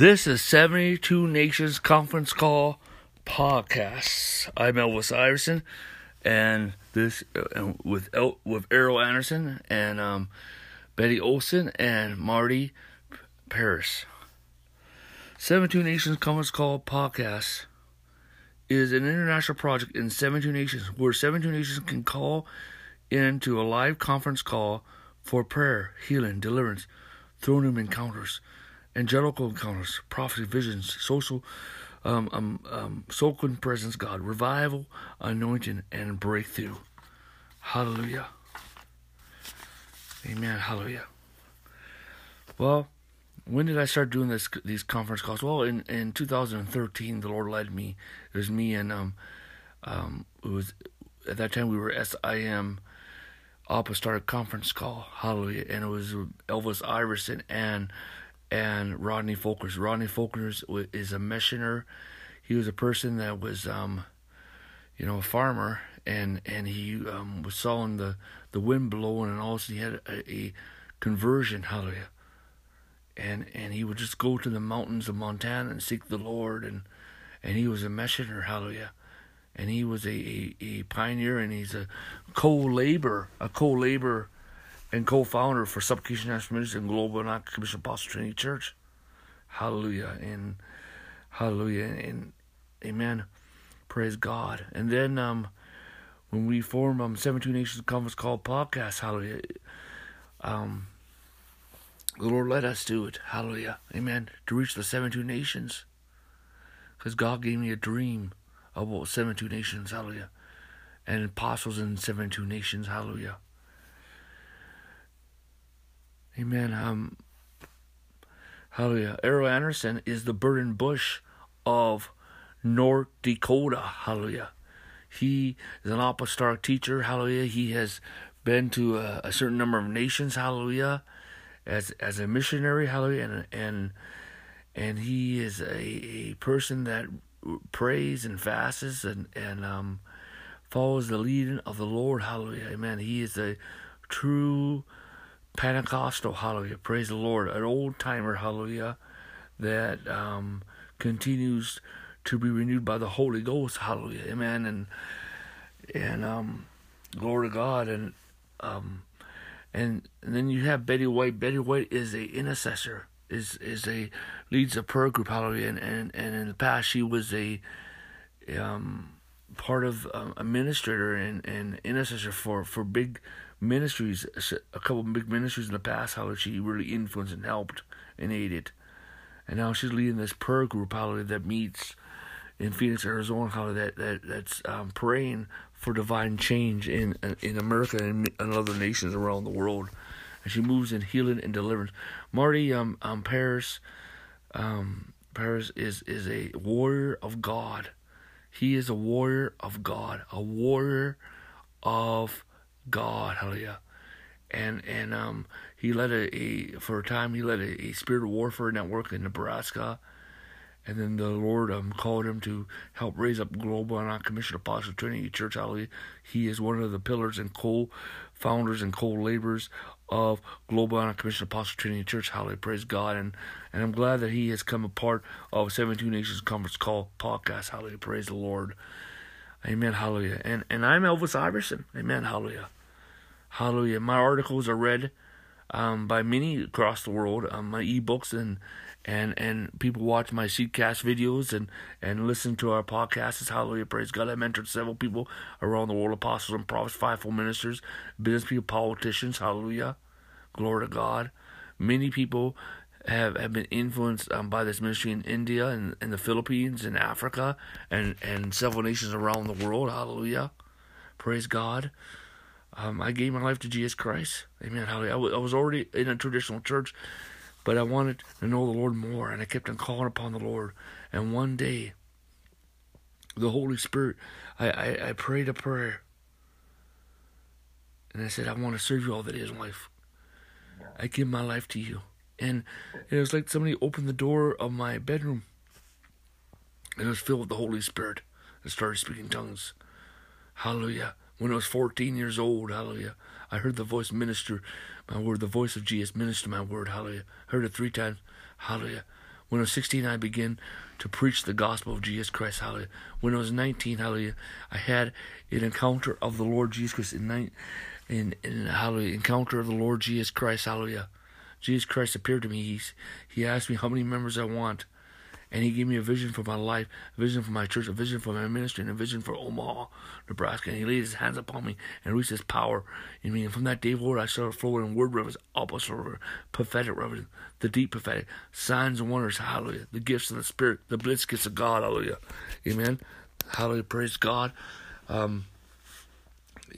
This is 72 Nations Conference Call Podcast. I'm Elvis Iverson, and this uh, with El, with Erryl Anderson and um, Betty Olson and Marty Paris. 72 Nations Conference Call Podcast is an international project in 72 nations where 72 nations can call into a live conference call for prayer, healing, deliverance, throne room encounters angelical encounters, prophecy, visions, social, um, um, um, soul presence, God, revival, anointing, and breakthrough. Hallelujah. Amen. Hallelujah. Well, when did I start doing this these conference calls? Well, in, in 2013, the Lord led me. It was me and um um it was at that time we were SIM Apostolic Conference Call. Hallelujah, and it was Elvis Iverson and and Rodney Folkers. Rodney Folkers is a missioner. He was a person that was, um, you know, a farmer, and and he um, was sawing the the wind blowing, and also he had a, a conversion. Hallelujah. And and he would just go to the mountains of Montana and seek the Lord, and and he was a missioner. Hallelujah. And he was a, a, a pioneer, and he's a co-labor, a co-labor and co-founder for Supplication International Ministry and Global and Commission Apostle Trinity Church. Hallelujah and hallelujah and amen. Praise God. And then um, when we formed um 72 Nations Conference called podcast, hallelujah. Um, the Lord led us to it. Hallelujah. Amen. To reach the 72 nations. Because God gave me a dream about 72 nations. Hallelujah. And apostles in 72 nations. Hallelujah. Amen. Um, hallelujah. Erryl Anderson is the Burden Bush of North Dakota. Hallelujah. He is an apostolic teacher. Hallelujah. He has been to a, a, certain number of nations. Hallelujah. As as a missionary. Hallelujah. And and and he is a, a person that prays and fasts and and um follows the leading of the Lord. Hallelujah. Amen. He is a true Pentecostal, hallelujah, praise the Lord, an old timer, hallelujah, that um, continues to be renewed by the Holy Ghost, hallelujah, amen, and and um, glory to God, and um, and, and then you have Betty White. Betty White is a intercessor, is is a leads a prayer group, hallelujah, and and, and in the past she was a um part of um, administrator and and intercessor for for big ministries, a couple big ministries in the past, how she really influenced and helped and aided. And now she's leading this prayer group, how that meets in Phoenix, Arizona, how that, that that's um, praying for divine change in in America and, and other nations around the world. And she moves in healing and deliverance. Marty um, um Paris um Paris is is a warrior of God. He is a warrior of God, a warrior of God, hallelujah. And and um he led a, a for a time he led a, a spirit warfare network in Nebraska. And then the Lord um, called him to help raise up Global and Commission Apostle Trinity Church. Hallelujah. He is one of the pillars and co-founders and co-laborers of Global and Commission Apostle Trinity Church. Hallelujah. Praise God. And and I'm glad that he has come a part of 72 Nations Conference Call podcast. Hallelujah. Praise the Lord. Amen. Hallelujah. And and I'm Elvis Iverson. Amen. Hallelujah. Hallelujah. My articles are read um, by many across the world. Um, my ebooks and and and people watch my Seedcast videos and and listen to our podcasts. Hallelujah, praise God. I mentored several people around the world: apostles and prophets, fivefold ministers, business people, politicians. Hallelujah, glory to God. Many people have have been influenced um, by this ministry in India and, and the Philippines and Africa and and several nations around the world. Hallelujah, praise God. Um, I gave my life to Jesus Christ. Amen. Hallelujah. I, was already in a traditional church, but I wanted to know the Lord more, and I kept on calling upon the Lord. And one day, the Holy Spirit, I, I, I prayed a prayer, and I said, I want to serve you all that is life. I give my life to you. And it was like somebody opened the door of my bedroom, and it was filled with the Holy Spirit, and started speaking tongues. Hallelujah when I was 14 years old, hallelujah. I heard the voice minister my word, the voice of Jesus minister my word, hallelujah. Heard it three times, hallelujah. When I was 16, I began to preach the gospel of Jesus Christ. Hallelujah. When I was 19, hallelujah, I had an encounter of the Lord Jesus Christ. In, nine, in, in hallelujah, encounter of the Lord Jesus Christ. Hallelujah. Jesus Christ appeared to me. He's, he asked me how many members I want. And he gave me a vision for my life, a vision for my church, a vision for my ministry, and a vision for Omaha, Nebraska. And he laid his hands upon me and released his power in me. And from that day forward, I started flowing in word reverence, apostle reverence, prophetic reverence, the deep prophetic, signs and wonders, hallelujah, the gifts of the Spirit, the blitz gifts of God, hallelujah. Amen. Hallelujah. Praise God. Um,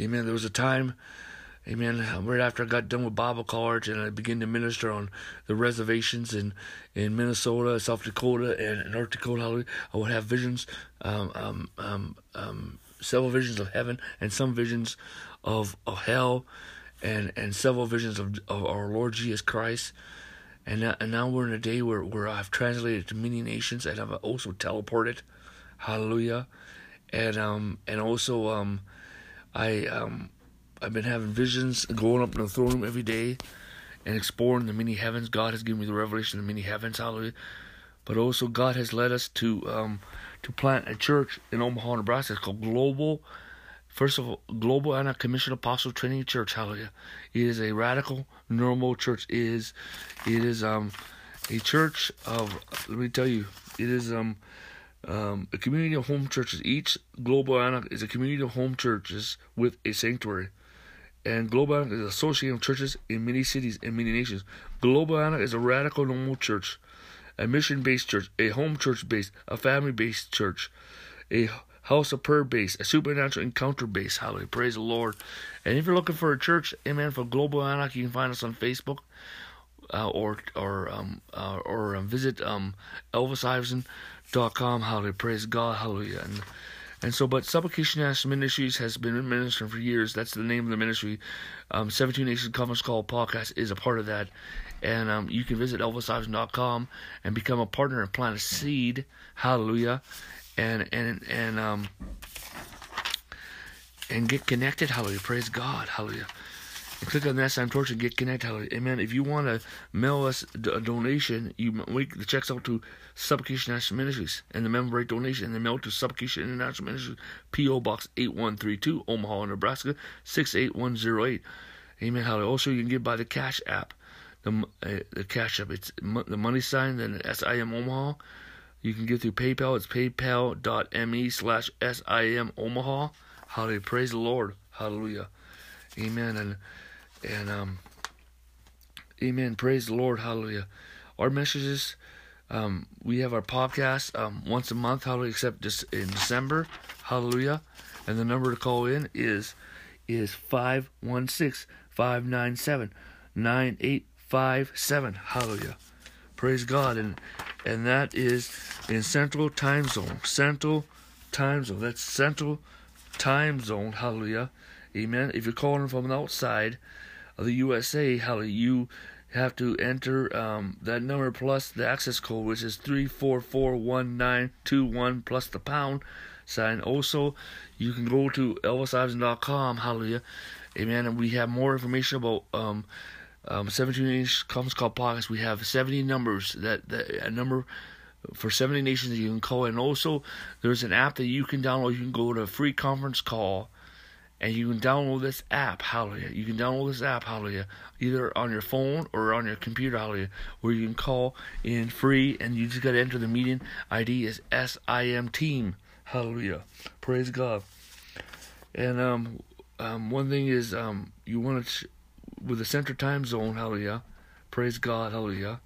amen. There was a time Amen. Right after I got done with Bible college and I began to minister on the reservations in, in Minnesota, South Dakota, and North Dakota, I would have visions, um, um, um, um, several visions of heaven and some visions of, of hell and, and several visions of, of our Lord Jesus Christ. And now, and now we're in a day where, where I've translated to many nations and I've also teleported. Hallelujah. And um and also um I um I've been having visions, going up in the throne room every day and exploring the many heavens. God has given me the revelation of the many heavens, hallelujah. But also God has led us to um, to plant a church in Omaha, Nebraska. It's called Global First of all, Global Anna Commission Apostle Training Church, hallelujah. It is a radical normal church. It is it is um a church of let me tell you, it is um um, a community of home churches. Each Global Anna is a community of home churches with a sanctuary and Global is association of churches in many cities and many nations. Global Anak is a radical normal church, a mission based church, a home church based, a family based church, a house of prayer based, a supernatural encounter based. Hallelujah. Praise the Lord. And if you're looking for a church, amen, for Global Anak, you can find us on Facebook. Uh, or or um, uh, or um, visit um, elvisiverson.com. Hallelujah, praise God, hallelujah. And and so, but Supplication International Ministries has been ministering for years. That's the name of the ministry. Um, 17 Nations Conference Call podcast is a part of that. And um, you can visit elvisiverson.com and become a partner and plant a seed. Hallelujah. And, and, and, um, and get connected. Hallelujah. Praise God. Hallelujah click on that sign torch and get connected. Amen. If you want to mail us a donation, you make the checks out to Supplication International Ministries and the member rate donation and the mail to Supplication International Ministries, P.O. Box 8132, Omaha, Nebraska 68108. Amen. Hallelujah. Also, you can give by the Cash App. The, uh, the Cash App, it's the money sign, then SIM Omaha. You can give through PayPal. It's paypal.me slash SIM Omaha. Hallelujah. Praise the Lord. Hallelujah. Amen. And and um, amen. Praise the Lord. Hallelujah. Our messages, um, we have our podcast um, once a month. Hallelujah. Except just in December. Hallelujah. And the number to call in is is 516 597 9857. Hallelujah. Praise God. And and that is in Central Time Zone. Central Time Zone. That's Central Time Zone. Hallelujah. Amen. If you're calling from outside, of the USA, how you have to enter um, that number plus the access code, which is three four four one nine two one plus the pound sign. Also, you can go to elvisiverson.com. Hallelujah, amen. And we have more information about um, um, 17 inch conference call podcast. We have 70 numbers that, that a number for 70 nations that you can call. And also, there's an app that you can download. You can go to free conference call and you can download this app, hallelujah. You can download this app, hallelujah, either on your phone or on your computer, hallelujah, where you can call in free and you just got to enter the meeting ID is SIM Team, hallelujah. Praise God. And um, um, one thing is um, you want to, with the Central Time Zone, hallelujah, praise God, hallelujah.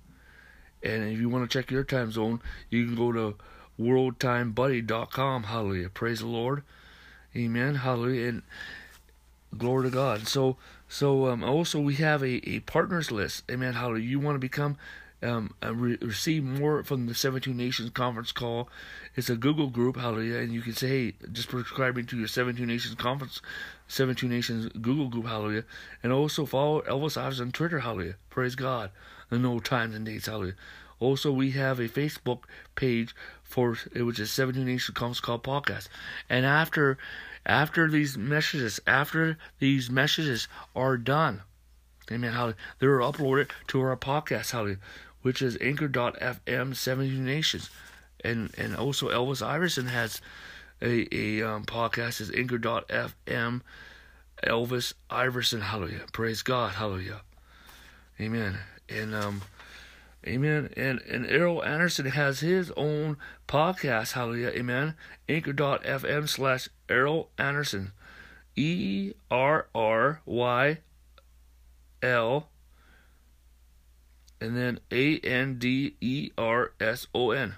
And if you want to check your time zone, you can go to worldtimebuddy.com, hallelujah, praise the Lord. Amen. Hallelujah. And glory to God. So so um, also we have a, a partners list. Amen. Hallelujah. You want to become um, re- receive more from the 17 Nations conference call. It's a Google group, hallelujah, and you can say, hey, just subscribing to your 17 Nations conference, 17 Nations Google group, hallelujah, and also follow Elvis Ives on Twitter, hallelujah, praise God, and no times and dates, hallelujah. Also, we have a Facebook page for which is 17 Nations Conference Call podcast, and after after these messages, after these messages are done, Amen. Hallelujah. They're uploaded to our podcast. Hallelujah. which is Anchor.fm 72 Nations. And and also Elvis Iverson has a, a um, podcast is Anchor.fm Elvis Iverson. Hallelujah. Praise God. Hallelujah. Amen. And um Amen. And and Erryl Anderson has his own podcast. Hallelujah. Amen. Anchor.fm slash Erryl Anderson. E R R Y L and then A N D E R S O N.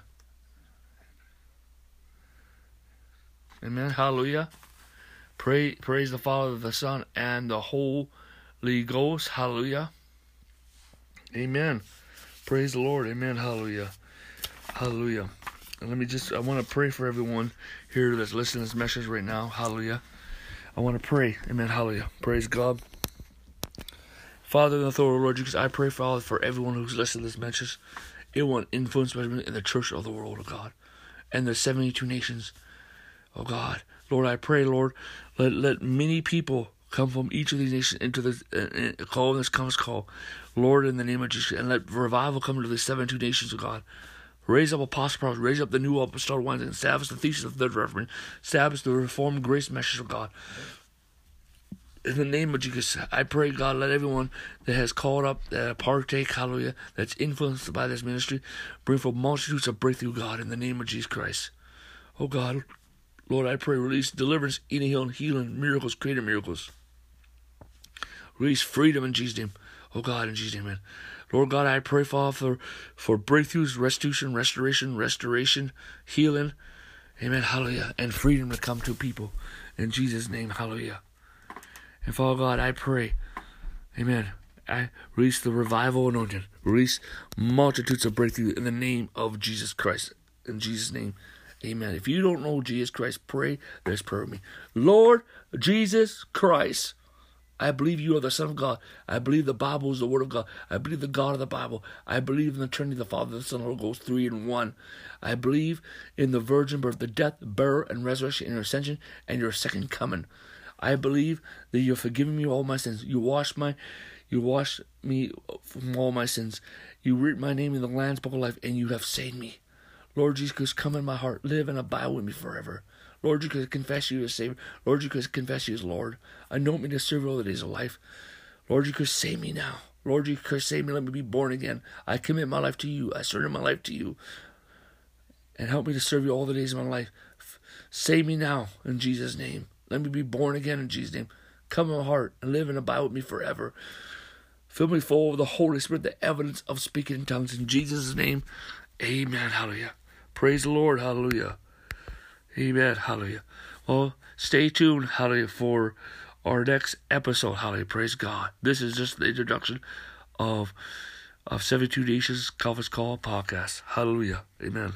Amen. Hallelujah. Pray, praise the Father, the Son, and the Holy Ghost. Hallelujah. Amen. Praise the Lord. Amen. Hallelujah. Hallelujah. And let me just, I want to pray for everyone here that's listening to this message right now. Hallelujah. I want to pray. Amen. Hallelujah. Praise God. Father in the authority, Lord Jesus, I pray, Father, for everyone who's listening to this message. It will influence measurement in the church of the world, oh God, and the 72 nations, oh God. Lord, I pray, Lord, let, let many people come from each of these nations into the uh, uh call this comes call. Lord, in the name of Jesus, and let revival come to the 72 nations, of God. Raise up apostles, raise up the new apostolic ones, and establish the thesis of the third reference, establish the reformed grace message of God. In the name of Jesus, I pray, God, let everyone that has called up, uh, that partake, hallelujah, that's influenced by this ministry, bring forth multitudes of breakthrough, God, in the name of Jesus Christ. Oh, God, Lord, I pray, release deliverance, healing, healing, miracles, creative miracles. Release freedom in Jesus' name. Oh, God, in Jesus' name, man. Lord God, I pray, Father, for, for breakthroughs, restitution, restoration, restoration, healing. Amen. Hallelujah. And freedom to come to people. In Jesus' name. Hallelujah. And Father God, I pray. Amen. I release the revival anointing. Release multitudes of breakthrough in the name of Jesus Christ. In Jesus' name. Amen. If you don't know Jesus Christ, pray this prayer with me. Lord Jesus Christ. I believe you are the Son of God. I believe the Bible is the Word of God. I believe the God of the Bible. I believe in the Trinity, the Father, the Son, the Holy Ghost, three in one. I believe in the virgin birth, the death, burial, and resurrection, and your ascension, and your second coming. I believe that you have forgiven me all my sins. You washed my, you washed me from all my sins. You written my name in the Lamb's Book of Life, and you have saved me. Lord Jesus, come in my heart, live and abide with me forever. Lord, you could confess you as Savior. Lord, you could confess you as Lord. Anoint me to serve you all the days of life. Lord, you could save me now. Lord, you could save me. Let me be born again. I commit my life to you. I surrender my life to you. And help me to serve you all the days of my life. Save me now in Jesus' name. Let me be born again in Jesus' name. Come in my heart and live and abide with me forever. Fill me full of the Holy Spirit, the evidence of speaking in tongues. In Jesus' name, amen. Hallelujah. Praise the Lord. Hallelujah. Amen. Hallelujah. Well, stay tuned, hallelujah, for our next episode. Hallelujah. Praise God. This is just the introduction of of 72 Nations Conference Call podcast. Hallelujah. Amen.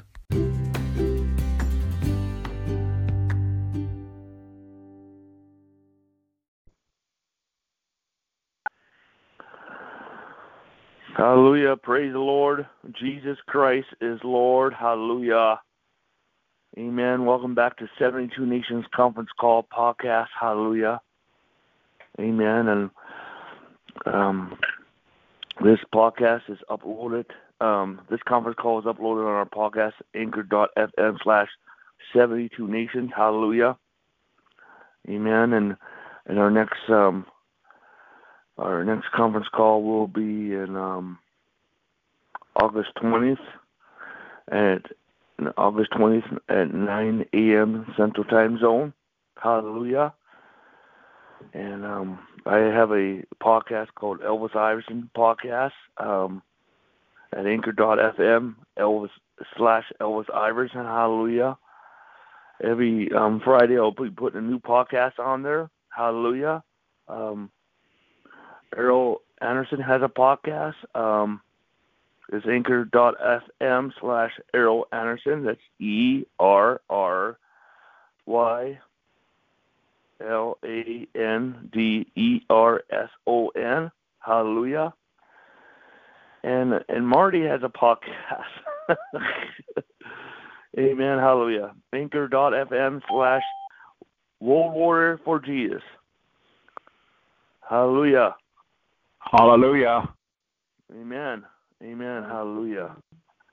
Hallelujah. Praise the Lord. Jesus Christ is Lord. Hallelujah. Amen. Welcome back to 72 Nations Conference Call Podcast. Hallelujah. Amen. And um, this podcast is uploaded. Um, this conference call is uploaded on our podcast, anchor.fm slash 72 Nations. Hallelujah. Amen. And and our next um, our next conference call will be in um, August 20th at August 20th at 9 a.m. Central Time Zone. Hallelujah. And um, I have a podcast called Elvis Iverson Podcast um, at anchor.fm, Elvis slash Elvis Iverson. Hallelujah. Every um, Friday I'll be putting a new podcast on there. Hallelujah. Um, Erryl Anderson has a podcast. Um, is anchor.fm slash Erryl Anderson. That's E R R Y L A N D E R S O N. Hallelujah. And and Marty has a podcast. Amen. Hallelujah. Anchor.fm slash World Warrior for Jesus. Hallelujah. Hallelujah. Amen. Amen. Hallelujah.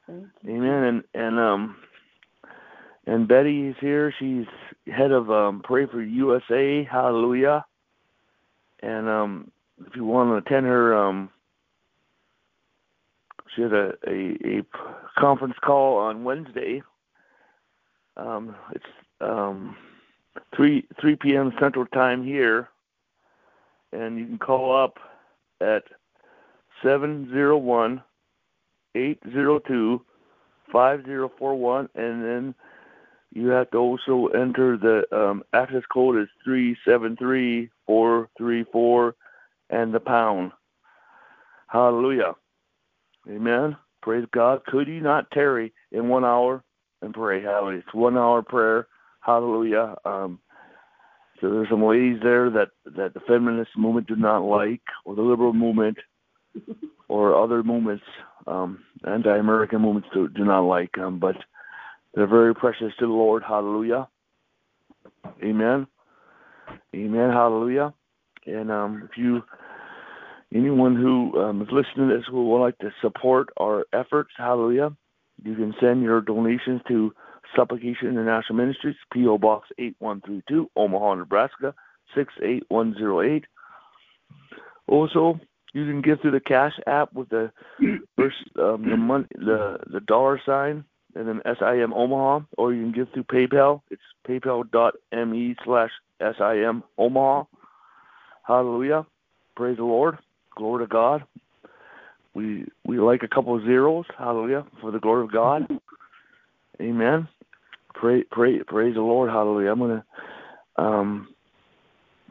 Amen. And and um and Betty is here. She's head of um Pray for USA. Hallelujah. And um if you want to attend her um she had a, a, a conference call on Wednesday. Um it's um three three PM Central Time here. And you can call up at seven zero one eight zero two five zero four one, and then you have to also enter the um, access code is three seven three four three four, and the pound. Hallelujah, Amen. Praise God. Could you not tarry in one hour and pray? Hallelujah. It's one hour prayer. Hallelujah. Um, so there's some ladies there that that the feminist movement do not like, or the liberal movement, or other movements, um, anti-American movements do, do not like. Um, but they're very precious to the Lord. Hallelujah. Amen. Amen. Hallelujah. And um, if you, anyone who um, is listening to this who would like to support our efforts, hallelujah, you can send your donations to Supplication International Ministries, P.O. Box 8132, Omaha, Nebraska 68108. Also, you can give through the Cash app with the first um, the money the the dollar sign and then SIM Omaha, or you can give through PayPal. It's paypal.me slash SIM Omaha. Hallelujah. Praise the Lord. Glory to God. We we like a couple of zeros. Hallelujah. For the glory of God. Amen. Pray pray praise the Lord. Hallelujah. I'm gonna um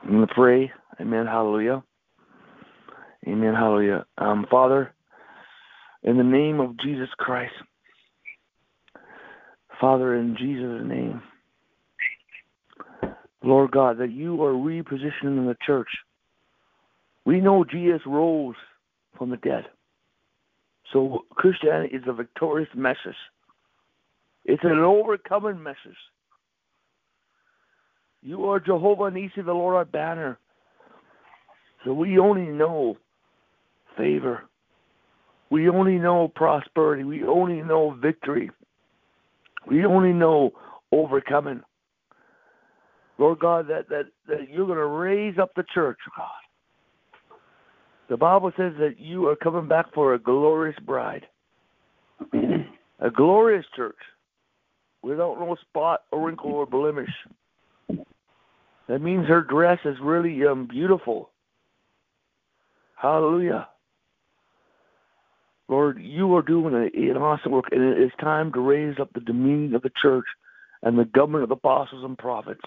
I'm gonna pray. Amen. Hallelujah. Amen. Hallelujah. Um, Father, in the name of Jesus Christ, Father, in Jesus' name, Lord God, that you are repositioning the church. We know Jesus rose from the dead. So Christianity is a victorious message. It's an overcoming message. You are Jehovah Nisi, the Lord our banner. So we only know favor. We only know prosperity. We only know victory. We only know overcoming. Lord God, that, that, that you're going to raise up the church, God. The Bible says that you are coming back for a glorious bride, a glorious church without no spot or wrinkle or blemish. That means her dress is really um, beautiful. Hallelujah. Lord, you are doing an awesome work, and it is time to raise up the dominion of the church and the government of apostles and prophets.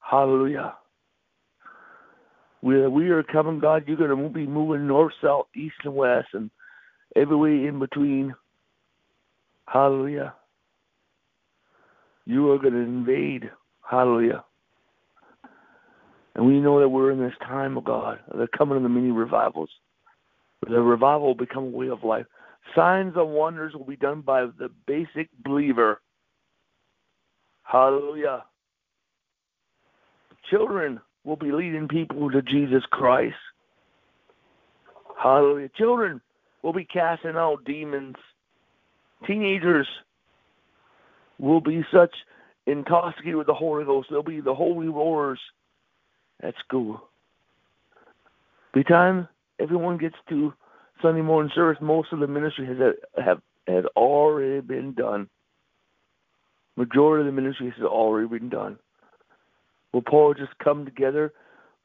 Hallelujah. We, we are coming, God. You're going to be moving north, south, east, and west, and every way in between. Hallelujah. You are going to invade. Hallelujah. And we know that we're in this time oh of God, the coming of the many revivals. The revival will become a way of life. Signs and wonders will be done by the basic believer. Hallelujah. Children will be leading people to Jesus Christ. Hallelujah. Children will be casting out demons. Teenagers will be such intoxicated with the Holy Ghost. They'll be the holy roars at school. The time everyone gets to Sunday morning service, most of the ministry has have has already been done. Majority of the ministry has already been done. Will Paul just come together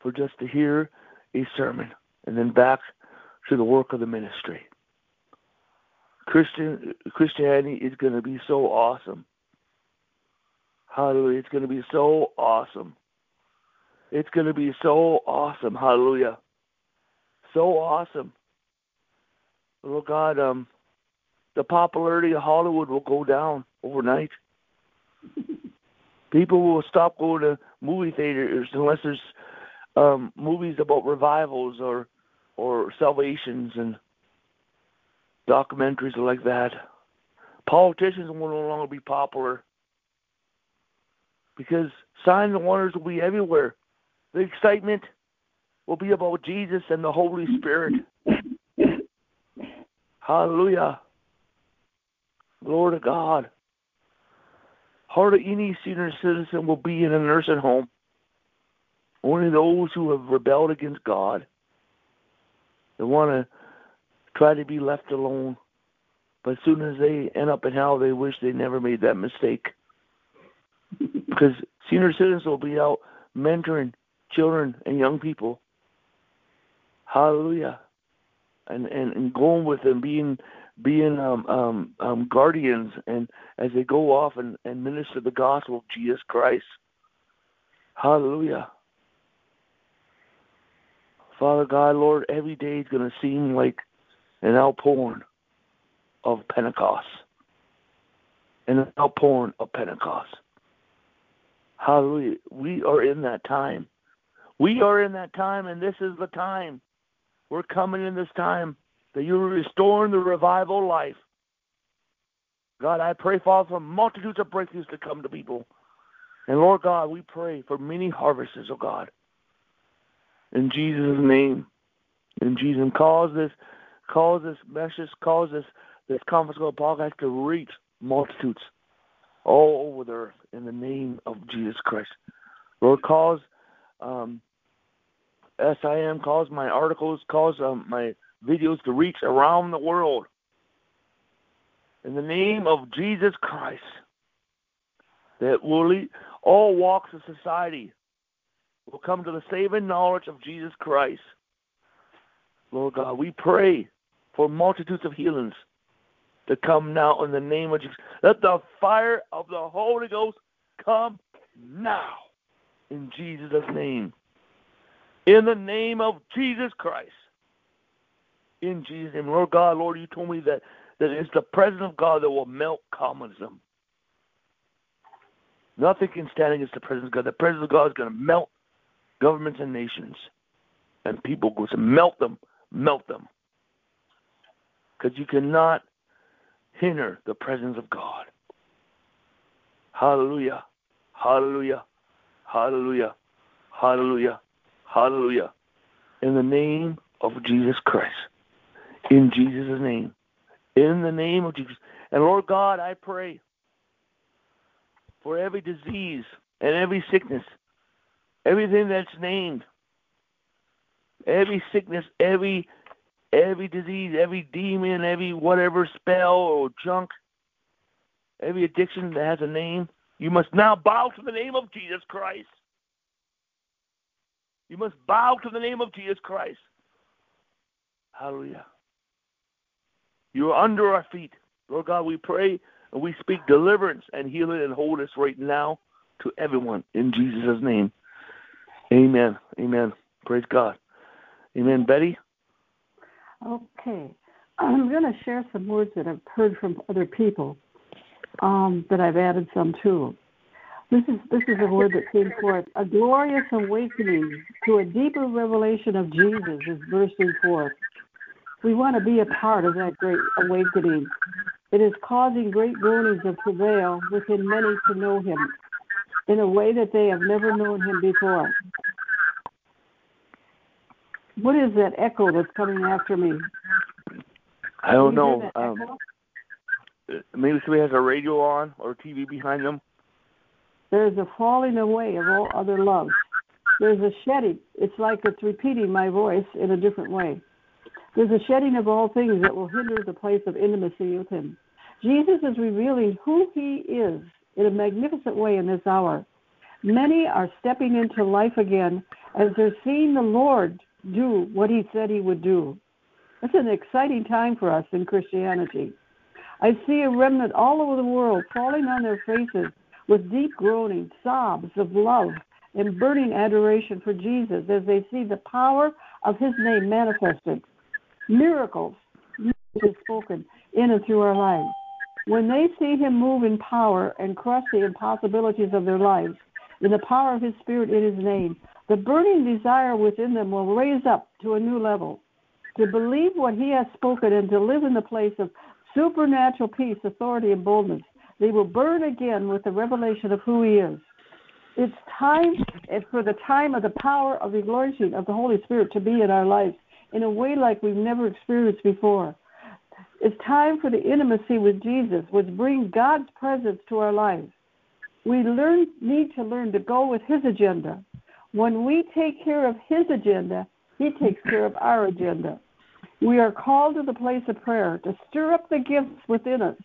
for just to hear a sermon and then back to the work of the ministry? Christian Christianity is going to be so awesome. Hallelujah! It's going to be so awesome. It's going to be so awesome. Hallelujah. So awesome. Lord God, um, the popularity of Hollywood will go down overnight. People will stop going to movie theaters unless there's um, movies about revivals or or salvations and documentaries like that. Politicians will no longer be popular because signs and wonders will be everywhere. The excitement will be about Jesus and the Holy Spirit. Hallelujah. Glory to God. Hardly any senior citizen will be in a nursing home. Only those who have rebelled against God. They want to try to be left alone. But as soon as they end up in hell, they wish they never made that mistake. because senior citizens will be out mentoring children and young people. Hallelujah. And, and, and going with them, being being um, um, um, guardians, and as they go off and, and minister the gospel of Jesus Christ. Hallelujah. Father God, Lord, every day is going to seem like an outpouring of Pentecost. An outpouring of Pentecost. Hallelujah. We are in that time. We are in that time, and this is the time. We're coming in this time that you're restoring the revival life. God, I pray, Father, for multitudes of breakthroughs to come to people. And Lord God, we pray for many harvests, oh God. In Jesus' name. In Jesus' name. cause this cause this message, cause this this conference call podcast to reach multitudes all over the earth in the name of Jesus Christ. Lord, cause um, SIM, cause my articles, cause um, my videos to reach around the world. In the name of Jesus Christ, that will lead all walks of society will come to the saving knowledge of Jesus Christ. Lord God, we pray for multitudes of healings to come now in the name of Jesus. Let the fire of the Holy Ghost come now in Jesus' name. In the name of Jesus Christ in Jesus' name. Lord God, Lord, you told me that, that it's the presence of God that will melt communism. Nothing can stand against the presence of God. The presence of God is going to melt governments and nations. And people go to melt them, melt them. Because you cannot hinder the presence of God. Hallelujah. Hallelujah. Hallelujah. Hallelujah. Hallelujah. In the name of Jesus Christ in Jesus' name. In the name of Jesus. And Lord God, I pray for every disease and every sickness, everything that's named, every sickness, every every disease, every demon, every whatever spell or junk, every addiction that has a name, you must now bow to the name of Jesus Christ. You must bow to the name of Jesus Christ. Hallelujah. You are under our feet. Lord God, we pray and we speak deliverance and healing and wholeness right now to everyone in Jesus' name. Amen. Amen. Praise God. Amen. Betty? Okay. I'm going to share some words that I've heard from other people um, that I've added some to. This is this is a word that came forth. A glorious awakening to a deeper revelation of Jesus is bursting forth. We want to be a part of that great awakening. It is causing great groanings of travail within many to know Him in a way that they have never known Him before. What is that echo that's coming after me? I don't know. Um, maybe somebody has a radio on or TV behind them. There is a falling away of all other loves. There's a shedding. It's like it's repeating my voice in a different way. There's a shedding of all things that will hinder the place of intimacy with Him. Jesus is revealing who He is in a magnificent way in this hour. Many are stepping into life again as they're seeing the Lord do what He said He would do. It's an exciting time for us in Christianity. I see a remnant all over the world falling on their faces with deep groaning, sobs of love, and burning adoration for Jesus as they see the power of His name manifested miracles is spoken in and through our lives. When they see him move in power and crush the impossibilities of their lives in the power of his spirit in his name, the burning desire within them will raise up to a new level to believe what he has spoken and to live in the place of supernatural peace, authority, and boldness. They will burn again with the revelation of who he is. It's time for the time of the power of the anointing of the Holy Spirit to be in our lives in a way like we've never experienced before. It's time for the intimacy with Jesus, which brings God's presence to our lives. We learn, need to learn to go with His agenda. When we take care of His agenda, He takes care of our agenda. We are called to the place of prayer to stir up the gifts within us.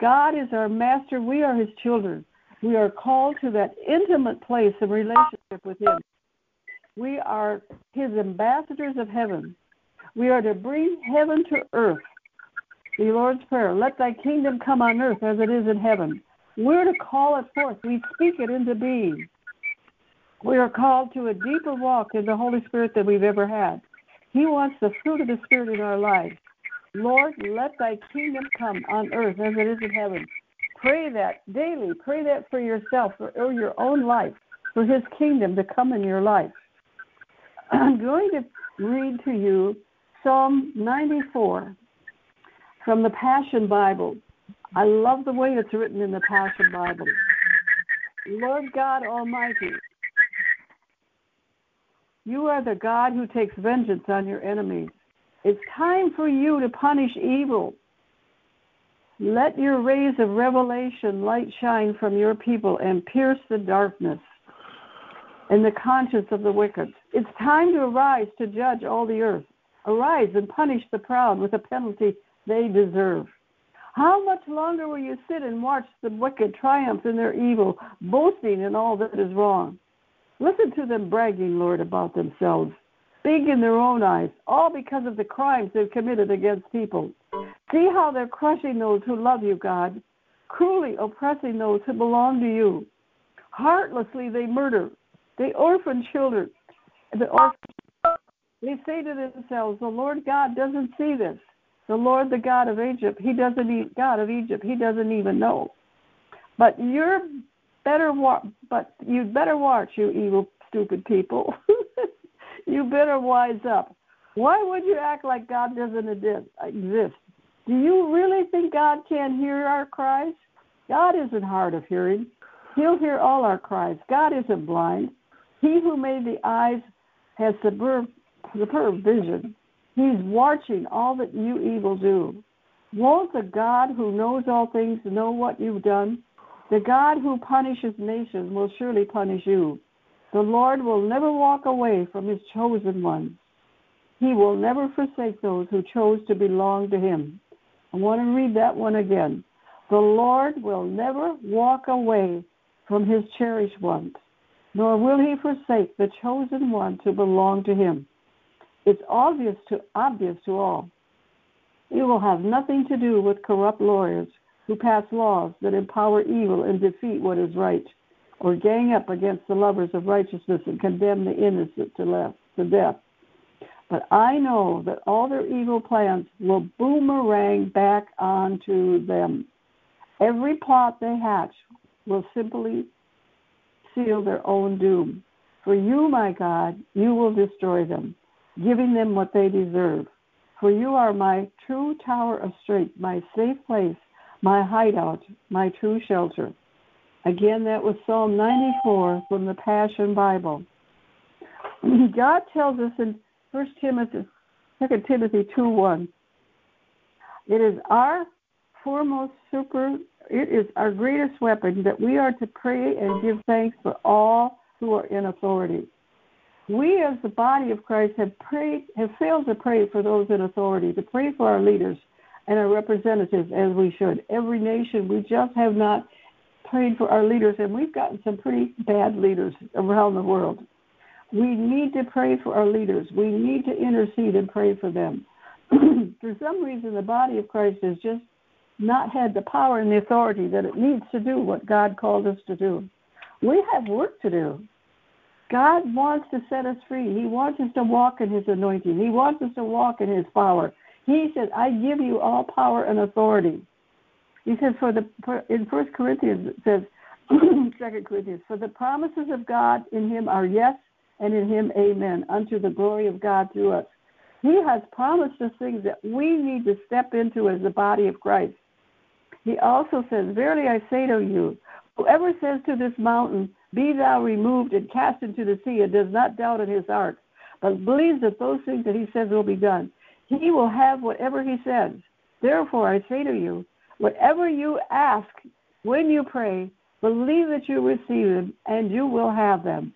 God is our master. We are His children. We are called to that intimate place of relationship with Him. We are His ambassadors of heaven. We are to bring heaven to earth. The Lord's Prayer Let thy kingdom come on earth as it is in heaven. We're to call it forth. We speak it into being. We are called to a deeper walk in the Holy Spirit than we've ever had. He wants the fruit of the Spirit in our lives. Lord, let thy kingdom come on earth as it is in heaven. Pray that daily. Pray that for yourself, for your own life, for his kingdom to come in your life. I'm going to read to you Psalm 94 from the Passion Bible. I love the way it's written in the Passion Bible. Lord God Almighty, you are the God who takes vengeance on your enemies. It's time for you to punish evil. Let your rays of revelation light shine from your people and pierce the darkness and the conscience of the wicked. It's time to arise to judge all the earth. Arise and punish the proud with a penalty they deserve. How much longer will you sit and watch the wicked triumph in their evil, boasting in all that is wrong? Listen to them bragging, Lord, about themselves, big in their own eyes, all because of the crimes they've committed against people. See how they're crushing those who love you, God, cruelly oppressing those who belong to you. Heartlessly they murder, they orphan children. The orphan, they say to themselves, "The Lord God doesn't see this. The Lord, the God of Egypt, He doesn't eat God of Egypt. He doesn't even know." But you're better, wa- but you'd better watch, you evil, stupid people. you better wise up. Why would you act like God doesn't exist? Do you really think God can't hear our cries? God isn't hard of hearing. He'll hear all our cries. God isn't blind. He who made the eyes has superb, superb vision. He's watching all that you evil do. Won't the God who knows all things know what you've done? The God who punishes nations will surely punish you. The Lord will never walk away from his chosen ones. He will never forsake those who chose to belong to him. I want to read that one again. The Lord will never walk away from his cherished ones nor will he forsake the chosen ones who belong to him. It's obvious to obvious to all. It will have nothing to do with corrupt lawyers who pass laws that empower evil and defeat what is right, or gang up against the lovers of righteousness and condemn the innocent to, left, to death. But I know that all their evil plans will boomerang back onto them. Every plot they hatch will simply seal their own doom. For you, my God, you will destroy them, giving them what they deserve. For you are my true tower of strength, my safe place, my hideout, my true shelter. Again, that was Psalm 94 from the Passion Bible. God tells us in 1 Timothy, 2 Timothy 2 1, it is our foremost super it is our greatest weapon that we are to pray and give thanks for all who are in authority. We, as the body of Christ, have prayed, have failed to pray for those in authority, to pray for our leaders and our representatives as we should. Every nation, we just have not prayed for our leaders, and we've gotten some pretty bad leaders around the world. We need to pray for our leaders. We need to intercede and pray for them. for some reason, the body of Christ is just not had the power and the authority that it needs to do what God called us to do. We have work to do. God wants to set us free. He wants us to walk in His anointing. He wants us to walk in His power. He said, "I give you all power and authority." He says, "For the in First Corinthians it says, Second Corinthians, for the promises of God in Him are yes, and in Him amen, unto the glory of God through us." He has promised us things that we need to step into as the body of Christ. He also says, Verily I say to you, whoever says to this mountain, Be thou removed and cast into the sea, and does not doubt in his heart, but believes that those things that he says will be done, he will have whatever he says. Therefore, I say to you, whatever you ask when you pray, believe that you receive them, and you will have them.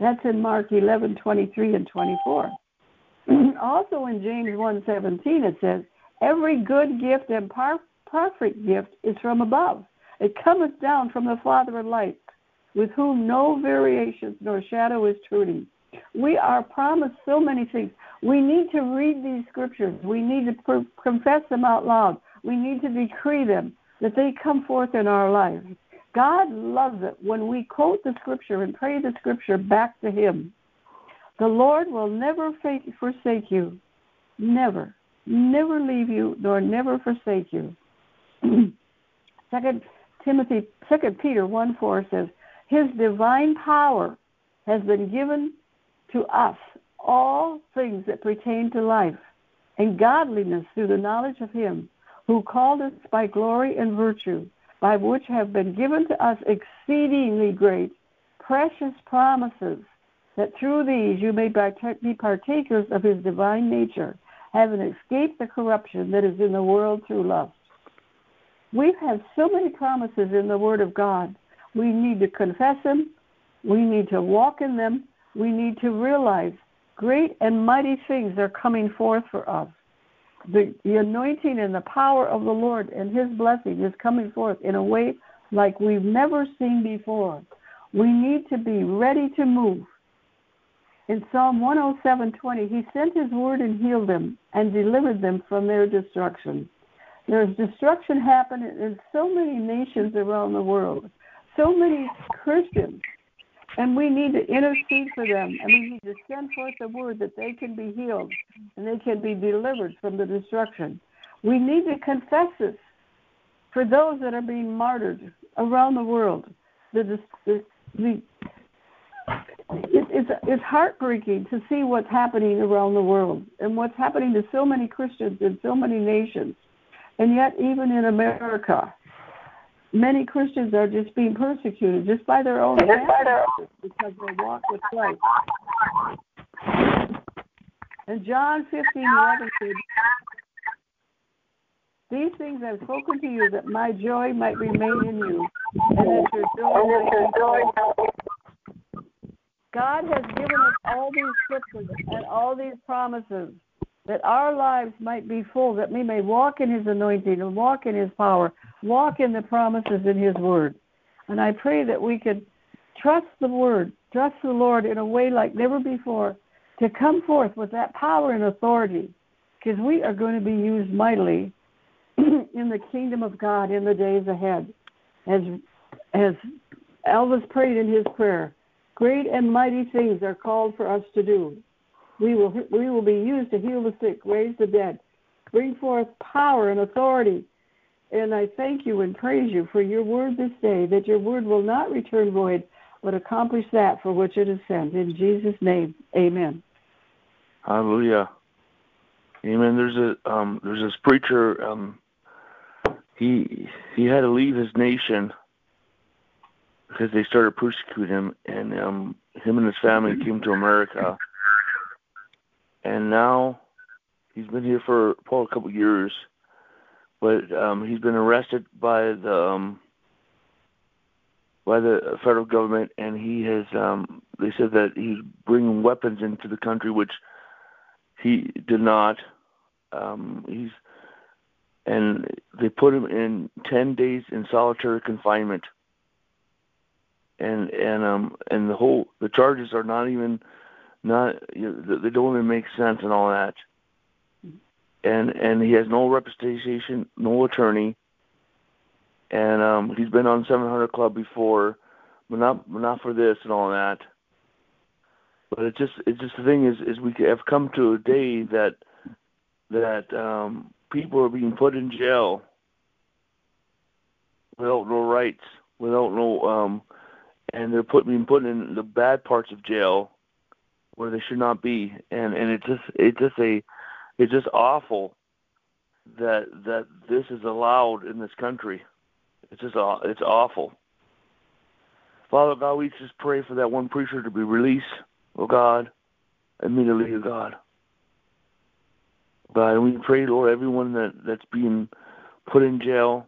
That's in Mark 11, 23 and 24. also in James 1, 17, it says, Every good gift and perfect gift is from above. It cometh down from the Father of lights, with whom no variations nor shadow is turning. We are promised so many things. We need to read these scriptures. We need to confess them out loud. We need to decree them that they come forth in our lives. God loves it when we quote the scripture and pray the scripture back to Him. The Lord will never forsake you. Never. Never leave you, nor never forsake you. Second Timothy, Second Peter 1 4 says, His divine power has been given to us all things that pertain to life and godliness through the knowledge of Him who called us by glory and virtue, by which have been given to us exceedingly great, precious promises, that through these you may be partakers of His divine nature, having escaped the corruption that is in the world through lust. We have so many promises in the Word of God. We need to confess them. We need to walk in them we need to realize great and mighty things are coming forth for us. The, the anointing and the power of the Lord and His blessing is coming forth in a way like we've never seen before. We need to be ready to move. In Psalm 107:20, He sent His word and healed them and delivered them from their destruction. There's destruction happening in so many nations around the world. So many Christians and we need to intercede for them, and we need to send forth the word that they can be healed and they can be delivered from the destruction. We need to confess this for those that are being martyred around the world. The, the, the, it, it's, it's heartbreaking to see what's happening around the world and what's happening to so many Christians in so many nations. And yet, even in America, many Christians are just being persecuted just by their own because they walk with Christ. And John 15, 11 said, These things I've spoken to you that my joy might remain in you and that your joy might be God has given us all these scriptures and all these promises that our lives might be full, that we may walk in His anointing and walk in His power, walk in the promises in His Word. And I pray that we could trust the Word, trust the Lord in a way like never before, to come forth with that power and authority, because we are going to be used mightily in the kingdom of God in the days ahead. As as Elvis prayed in his prayer, great and mighty things are called for us to do. We will, we will be used to heal the sick, raise the dead, bring forth power and authority. And I thank you and praise you for your word this day, that your word will not return void, but accomplish that for which it is sent. In Jesus' name, amen. Hallelujah. Amen. There's a um, there's this preacher. Um, he he had to leave his nation because they started persecuting him, and um, him and his family came to America and now he's been here for probably a couple years, but um, he's been arrested by the um, by the federal government, and he has. Um, they said that he's bringing weapons into the country, which he did not. Um, he's and they put him in ten days in solitary confinement, and and um and the whole the charges are not even not you know, they don't even make sense and all that. And and he has no representation, no attorney, and um he's been on 700 Club before, but not not for this and all that. But it just it's just the thing is is we have come to a day that that um people are being put in jail without no rights, without no um and they're put being put in the bad parts of jail where they should not be, and and it's just it's just a it's just awful that that this is allowed in this country. It's just it's awful. Father God, we just pray for that one preacher to be released, oh God, immediately, oh God. God, we pray, Lord, everyone that that's being put in jail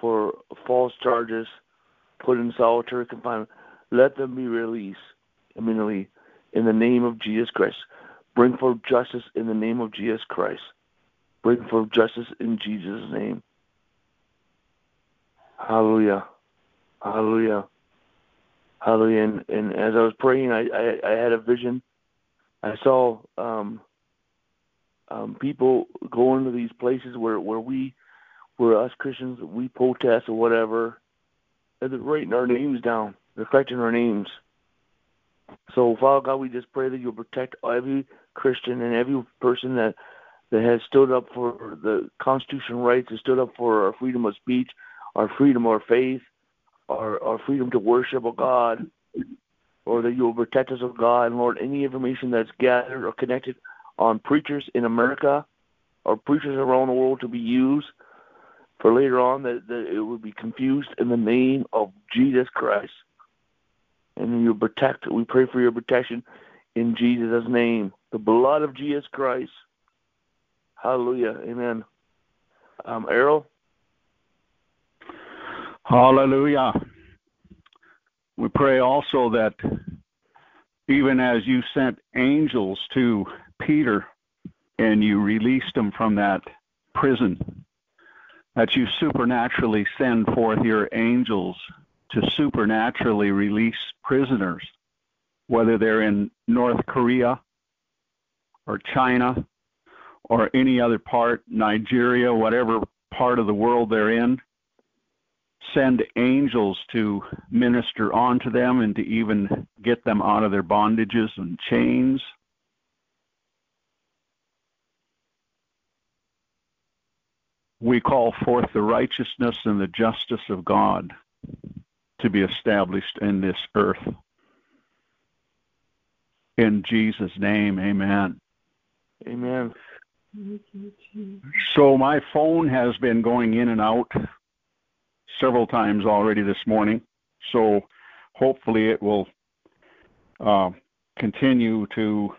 for false charges, put in solitary confinement, let them be released immediately in the name of Jesus Christ. Bring forth justice in the name of Jesus Christ. Bring forth justice in Jesus' name. Hallelujah. Hallelujah. Hallelujah. And, and as I was praying, I, I, I had a vision. I saw um, um, people going to these places where, where we, where us Christians, we protest or whatever, and they're writing our names down. They're collecting our names. So, Father God, we just pray that you'll protect every Christian and every person that that has stood up for the constitutional rights, has stood up for our freedom of speech, our freedom of faith, our, our freedom to worship a God, or that you will protect us, of God. And Lord, any information that's gathered or connected on preachers in America or preachers around the world to be used for later on, that, that it would be confused in the name of Jesus Christ. And you protect, we pray for your protection in Jesus' name. The blood of Jesus Christ. Hallelujah. Amen. Um, Erryl? Hallelujah. We pray also that even as you sent angels to Peter and you released him from that prison, that you supernaturally send forth your angels to supernaturally release prisoners, whether they're in North Korea or China or any other part, Nigeria, whatever part of the world they're in, send angels to minister onto them and to even get them out of their bondages and chains. We call forth the righteousness and the justice of God to be established in this earth. In Jesus' name, amen. Amen. So my phone has been going in and out several times already this morning. So hopefully it will uh, continue to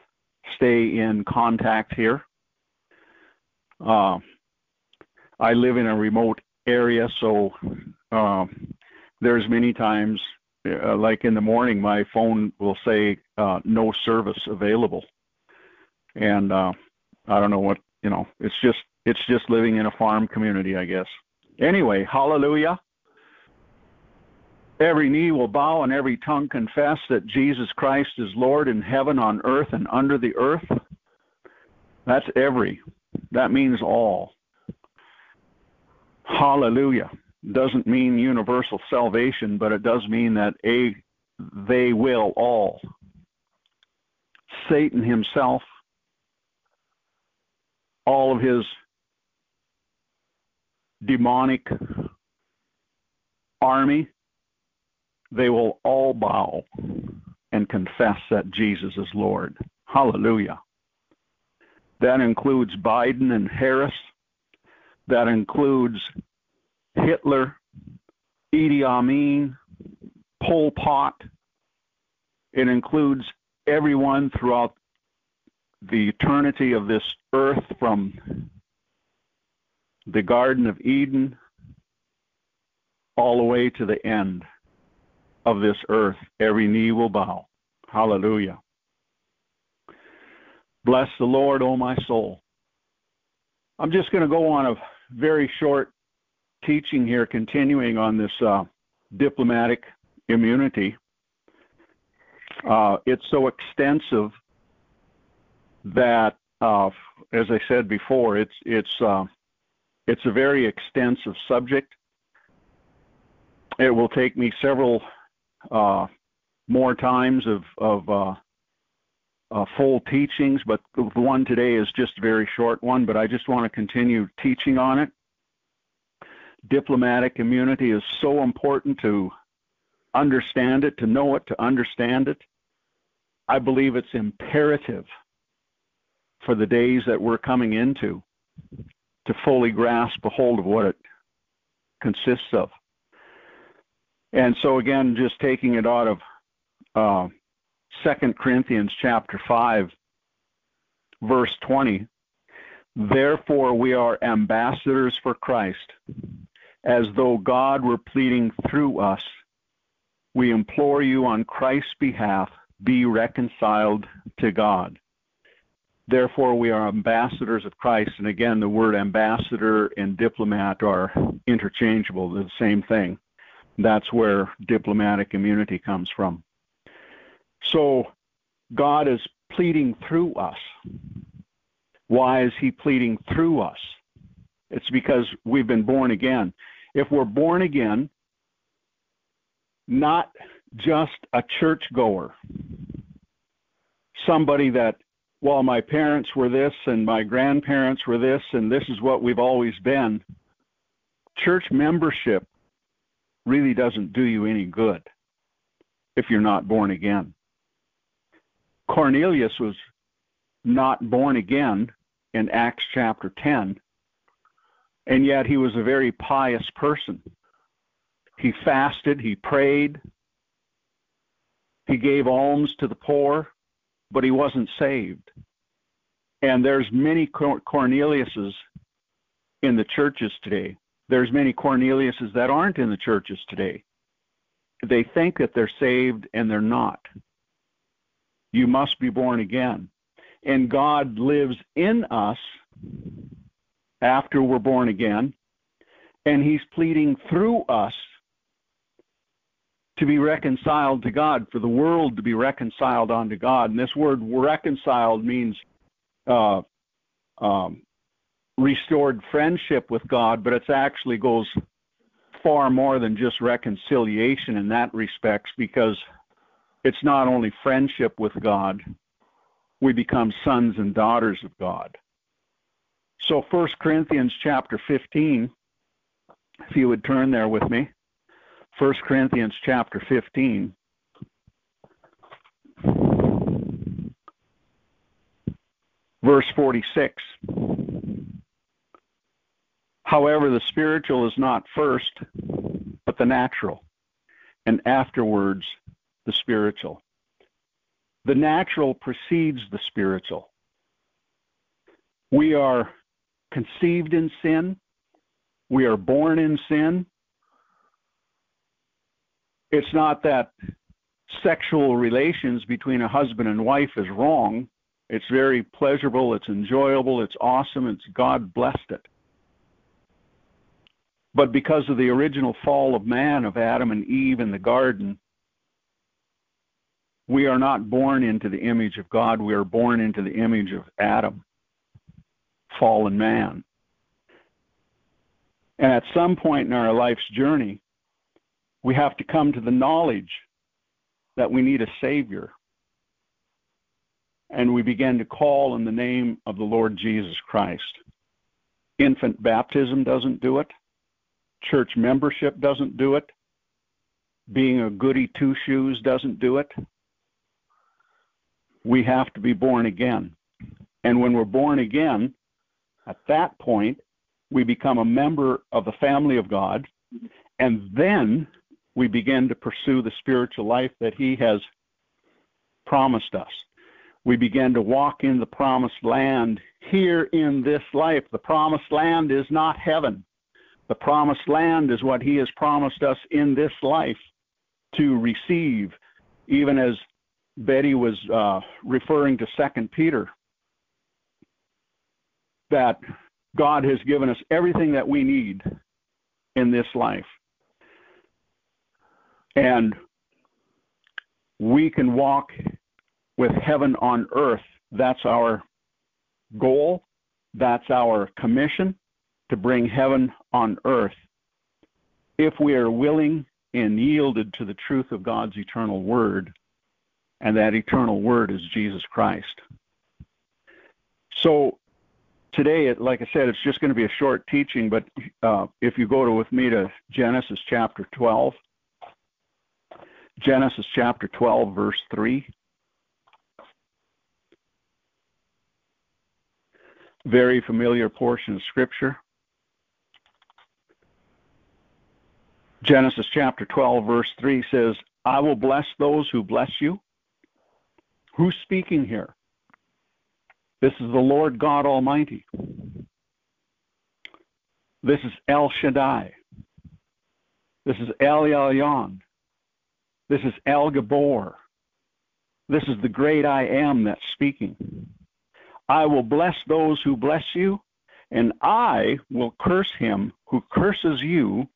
stay in contact here. Uh, I live in a remote area, so uh, there's many times, uh, like in the morning, my phone will say uh, no service available, and uh, I don't know what you know. It's just it's just living in a farm community, I guess. Anyway, hallelujah. Every knee will bow and every tongue confess that Jesus Christ is Lord in heaven, on earth, and under the earth. That's every. That means all. Hallelujah. Doesn't mean universal salvation, but it does mean that a they will all. Satan himself, all of his demonic army, they will all bow and confess that Jesus is Lord. Hallelujah. That includes Biden and Harris. That includes Hitler, Idi Amin, Pol Pot. It includes everyone throughout the eternity of this earth from the Garden of Eden all the way to the end of this earth, every knee will bow. Hallelujah. Bless the Lord, O my soul. I'm just going to go on a very short teaching here, continuing on this uh, diplomatic immunity. Uh, it's so extensive that, uh, as I said before, it's it's uh, it's a very extensive subject. It will take me several uh, more times of, of uh, uh, full teachings, but the one today is just a very short one, but I just want to continue teaching on it. Diplomatic immunity is so important to understand it, to know it, to understand it. I believe it's imperative for the days that we're coming into to fully grasp a hold of what it consists of. And so again, just taking it out of uh, Second Corinthians chapter five, verse twenty, Therefore, we are ambassadors for Christ, as though God were pleading through us. We implore you on Christ's behalf, be reconciled to God. Therefore, we are ambassadors of Christ. And again, the word ambassador and diplomat are interchangeable, They're the same thing. That's where diplomatic immunity comes from. So, God is pleading through us. Why is He pleading through us? It's because we've been born again. If we're born again, not just a churchgoer, somebody that well, my parents were this and my grandparents were this, and this is what we've always been. Church membership really doesn't do you any good if you're not born again. Cornelius was not born again in Acts chapter 10, and yet he was a very pious person. He fasted, he prayed, he gave alms to the poor, but he wasn't saved. And there's many Corneliuses in the churches today. There's many Corneliuses that aren't in the churches today. They think that they're saved and they're not. You must be born again. And God lives in us after we're born again, and He's pleading through us to be reconciled to God, for the world to be reconciled unto God. And this word reconciled means uh, um, restored friendship with God, but it actually goes far more than just reconciliation in that respect because it's not only friendship with God, we become sons and daughters of God. So 1 Corinthians chapter 15, if you would turn there with me. 1 Corinthians chapter 15. Verse 46. However, the spiritual is not first, but the natural, and afterwards the spiritual. The natural precedes the spiritual. We are conceived in sin, we are born in sin, it's not that sexual relations between a husband and wife is wrong. It's very pleasurable, it's enjoyable, it's awesome, it's God blessed it. But because of the original fall of man, of Adam and Eve in the garden, we are not born into the image of God, we are born into the image of Adam, fallen man. And at some point in our life's journey, we have to come to the knowledge that we need a Savior. And we begin to call in the name of the Lord Jesus Christ. Infant baptism doesn't do it. Church membership doesn't do it. Being a goody two shoes doesn't do it. We have to be born again. And when we're born again, at that point, we become a member of the family of God. And then we begin to pursue the spiritual life that He has promised us. We begin to walk in the promised land here in this life. The promised land is not heaven. The promised land is what He has promised us in this life to receive, even as Betty was uh, referring to Second Peter, that God has given us everything that we need in this life. And we can walk with heaven on earth. That's our goal. That's our commission to bring heaven on earth if we are willing and yielded to the truth of God's eternal word. And that eternal word is Jesus Christ. So today, like I said, it's just going to be a short teaching, but uh, if you go to, with me to Genesis chapter 12, Genesis chapter 12, verse 3. Very familiar portion of Scripture. Genesis chapter 12, verse 3 says, I will bless those who bless you. Who's speaking here? This is the Lord God Almighty. This is El Shaddai. This is El Elyon. This is El Gibbor. This is the great I am that's speaking. I will bless those who bless you, and I will curse him who curses you,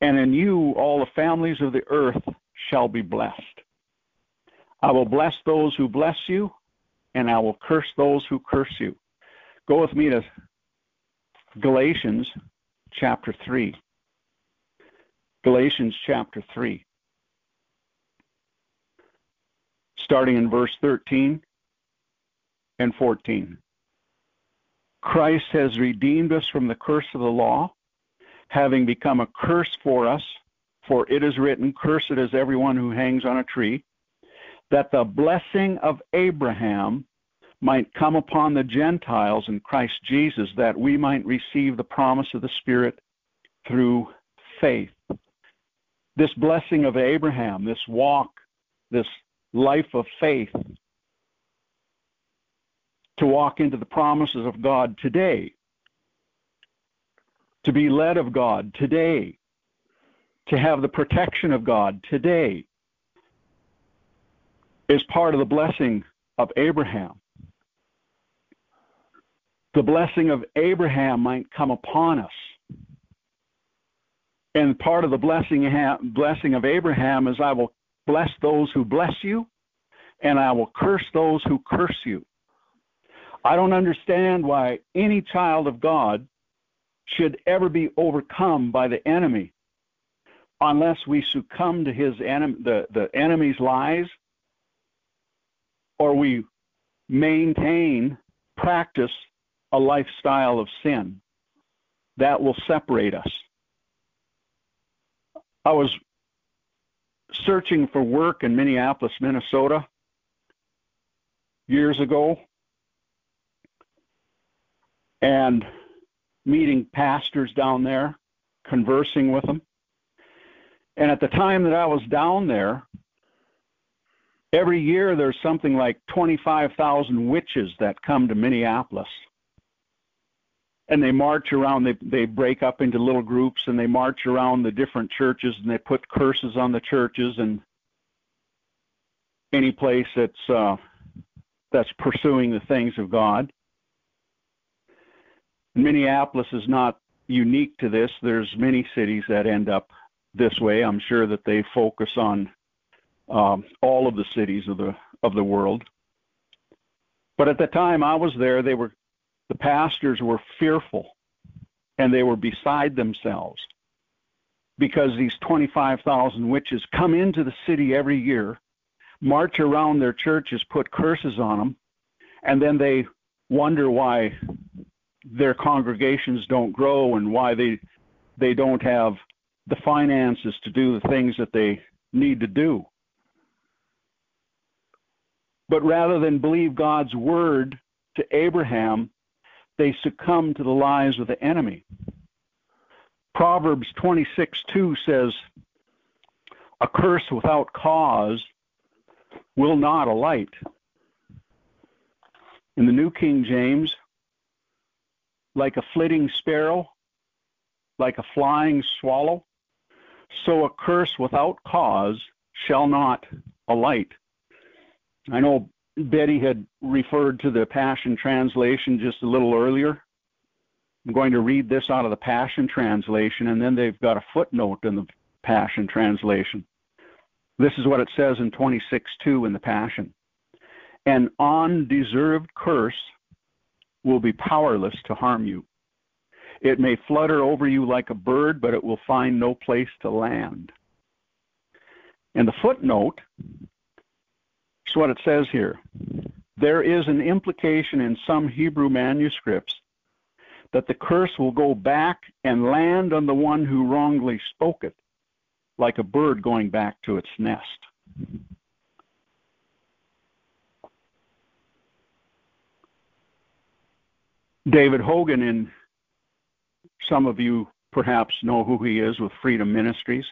and in you all the families of the earth shall be blessed. I will bless those who bless you, and I will curse those who curse you. Go with me to Galatians chapter 3. Galatians chapter 3. Starting in verse 13 and 14. Christ has redeemed us from the curse of the law, having become a curse for us, for it is written, Cursed is everyone who hangs on a tree, that the blessing of Abraham might come upon the Gentiles in Christ Jesus, that we might receive the promise of the Spirit through faith. This blessing of Abraham, this walk, this life of faith, to walk into the promises of God today, to be led of God today, to have the protection of God today, is part of the blessing of Abraham the blessing of Abraham might come upon us. And part of the blessing, blessing of Abraham is I will bless those who bless you, and I will curse those who curse you. I don't understand why any child of God should ever be overcome by the enemy unless we succumb to his the, the enemy's lies or we maintain, practice a lifestyle of sin. That will separate us. I was searching for work in Minneapolis, Minnesota years ago and meeting pastors down there, conversing with them. And at the time that I was down there, every year there's something like 25,000 witches that come to Minneapolis and they march around they they break up into little groups and they march around the different churches and they put curses on the churches and any place that's uh that's pursuing the things of God. Minneapolis is not unique to this. There's many cities that end up this way. I'm sure that they focus on um, all of the cities of the of the world. But at the time I was there, they were the pastors were fearful and they were beside themselves because these 25,000 witches come into the city every year, march around their churches, put curses on them, and then they wonder why their congregations don't grow and why they they don't have the finances to do the things that they need to do. But rather than believe God's word to Abraham, they succumb to the lies of the enemy. Proverbs 26 2 says, A curse without cause will not alight. In the New King James, like a flitting sparrow, like a flying swallow, so a curse without cause shall not alight. I know Betty had referred to the Passion Translation just a little earlier. I'm going to read this out of the Passion Translation, and then they've got a footnote in the Passion Translation. This is what it says in 26:2 in the Passion. An undeserved curse will be powerless to harm you. It may flutter over you like a bird, but it will find no place to land. And the footnote that's what it says here. There is an implication in some Hebrew manuscripts that the curse will go back and land on the one who wrongly spoke it, like a bird going back to its nest. David Hogan, and some of you perhaps know who he is with Freedom Ministries.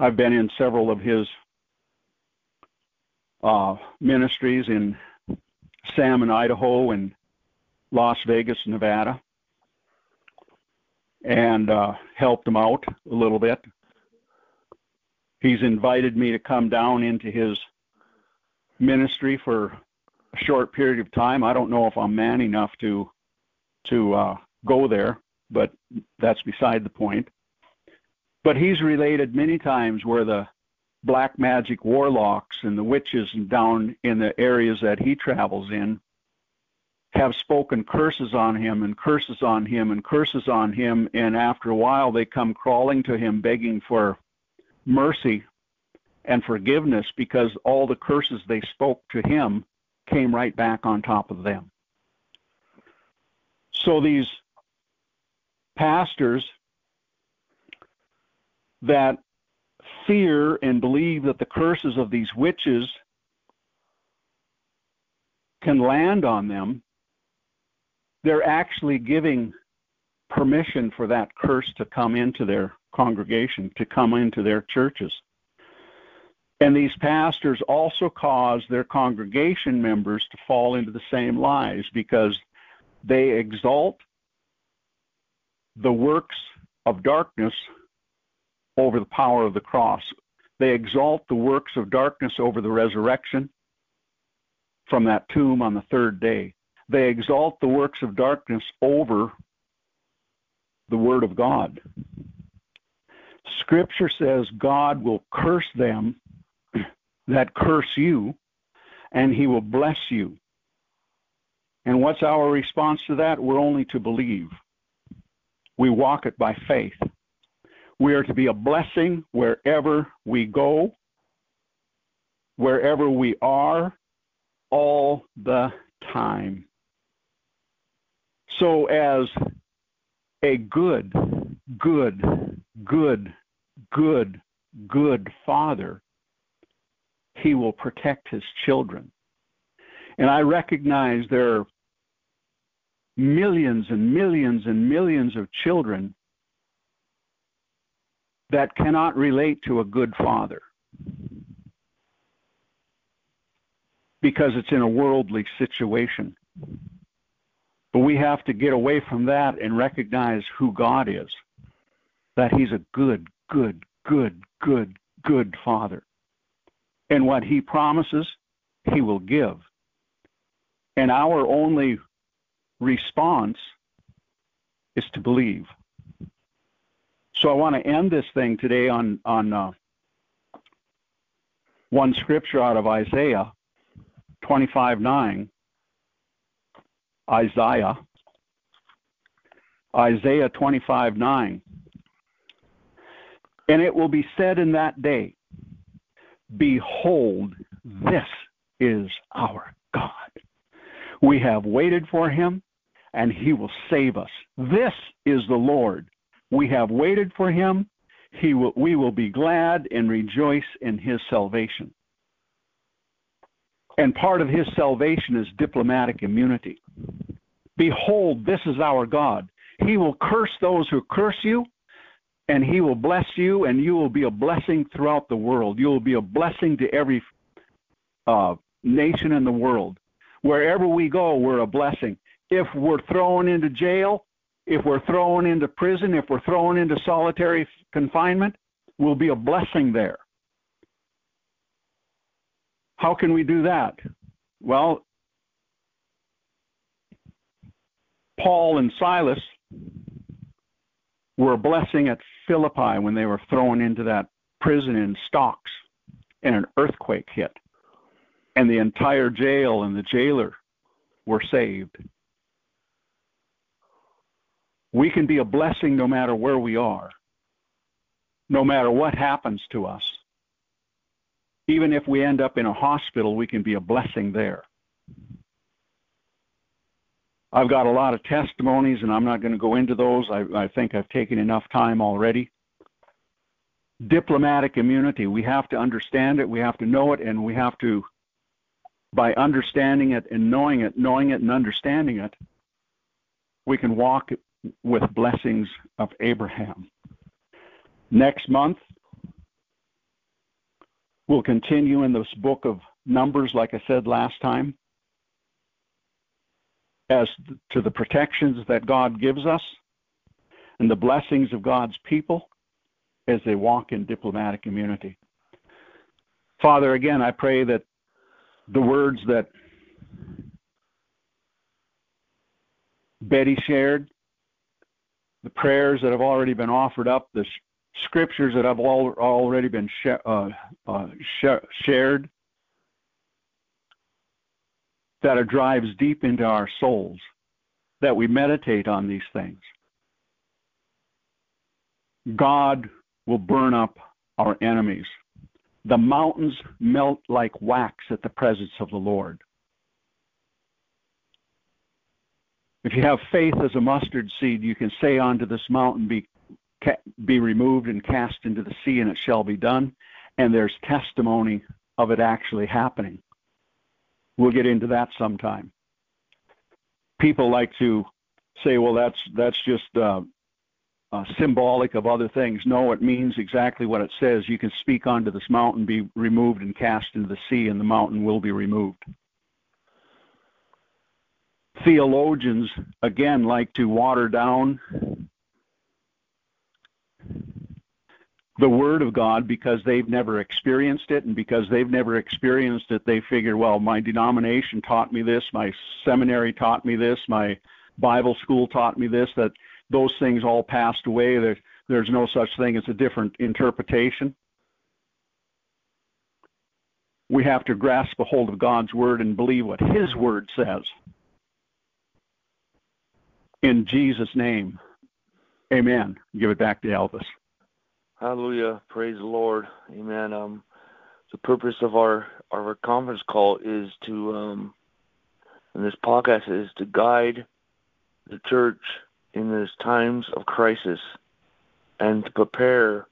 I've been in several of his uh, ministries in Salmon, Idaho, and Las Vegas, Nevada. and uh, helped him out a little bit. He's invited me to come down into his ministry for a short period of time. I don't know if I'm man enough to to uh, go there, but that's beside the point. But he's related many times where the black magic warlocks and the witches and down in the areas that he travels in have spoken curses on him and curses on him and curses on him. And after a while they come crawling to him begging for mercy and forgiveness because all the curses they spoke to him came right back on top of them. So these pastors that fear and believe that the curses of these witches can land on them, they're actually giving permission for that curse to come into their congregation, to come into their churches. And these pastors also cause their congregation members to fall into the same lies because they exalt the works of darkness over the power of the cross. They exalt the works of darkness over the resurrection from that tomb on the third day. They exalt the works of darkness over the Word of God. Scripture says God will curse them that curse you, and He will bless you. And what's our response to that? We're only to believe. We walk it by faith. We are to be a blessing wherever we go, wherever we are, all the time. So, as a good, good, good, good, good father, he will protect his children. And I recognize there are millions and millions and millions of children that cannot relate to a good father because it's in a worldly situation. But we have to get away from that and recognize who God is that He's a good, good, good, good, good Father. And what He promises, He will give. And our only response is to believe. So I want to end this thing today on on uh, one scripture out of Isaiah 25:9. Isaiah Isaiah 25:9. And it will be said in that day, Behold, this is our God. We have waited for him, and he will save us. This is the Lord. We have waited for him. He will, we will be glad and rejoice in his salvation. And part of his salvation is diplomatic immunity. Behold, this is our God. He will curse those who curse you, and he will bless you, and you will be a blessing throughout the world. You will be a blessing to every uh, nation in the world. Wherever we go, we're a blessing if we're thrown into jail, if we're thrown into prison, if we're thrown into solitary confinement, will be a blessing there. How can we do that? Well, Paul and Silas were a blessing at Philippi when they were thrown into that prison in stocks and an earthquake hit. And the entire jail and the jailer were saved. We can be a blessing no matter where we are, no matter what happens to us. Even if we end up in a hospital, we can be a blessing there. I've got a lot of testimonies, and I'm not going to go into those. I, I think I've taken enough time already. Diplomatic immunity, we have to understand it, we have to know it, and we have to, by understanding it and knowing it, knowing it and understanding it, we can walk with blessings of Abraham. Next month, we'll continue in this book of Numbers, like I said last time, as to the protections that God gives us. and the blessings of God's people as they walk in diplomatic immunity. Father, again, I pray that the words that Betty shared, the prayers that have already been offered up, the scriptures that have all, already been sh- uh, uh, sh- shared, that it drives deep into our souls, that we meditate on these things. God will burn up our enemies. The mountains melt like wax at the presence of the Lord. If you have faith as a mustard seed, you can say unto this mountain, be, be removed and cast into the sea, and it shall be done. And there's testimony of it actually happening. We'll get into that sometime. People like to say, well, that's that's just uh, uh, symbolic of other things. No, it means exactly what it says. You can speak unto this mountain, be removed and cast into the sea, and the mountain will be removed. Theologians, again, like to water down the Word of God because they've never experienced it, and because they've never experienced it, they figure, well, my denomination taught me this, my seminary taught me this, my Bible school taught me this, that those things all passed away. There, there's no such thing as a different interpretation. We have to grasp a hold of God's Word and believe what His Word says. In Jesus' name, amen. Give it back to Elvis. Hallelujah. Praise the Lord. Amen. Um, the purpose of our, our conference call is to, um, and this podcast is to guide the church in these times of crisis and to prepare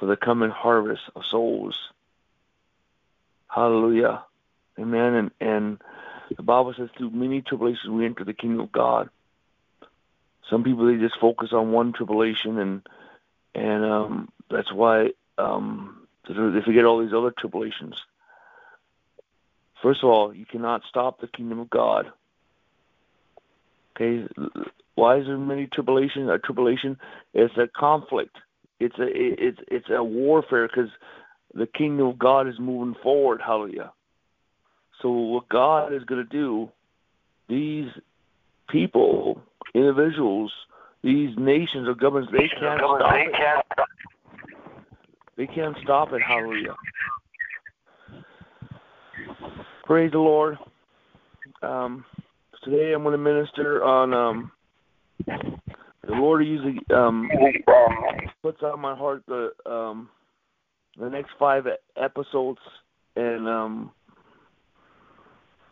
for the coming harvest of souls. Hallelujah. Amen. And, and the Bible says through many tribulations we enter the kingdom of God. Some people they just focus on one tribulation and and um, that's why um, they forget all these other tribulations. First of all, you cannot stop the kingdom of God. Okay, why is there many tribulations? A tribulation It's a conflict. It's a it's it's a warfare because the kingdom of God is moving forward. Hallelujah. So what God is going to do, these people, individuals, these nations or governments, they can't stop it. They can't stop it. Hallelujah. Praise the Lord. Um, today I'm going to minister on um, the Lord usually um, puts on my heart the um, the next five episodes, and um,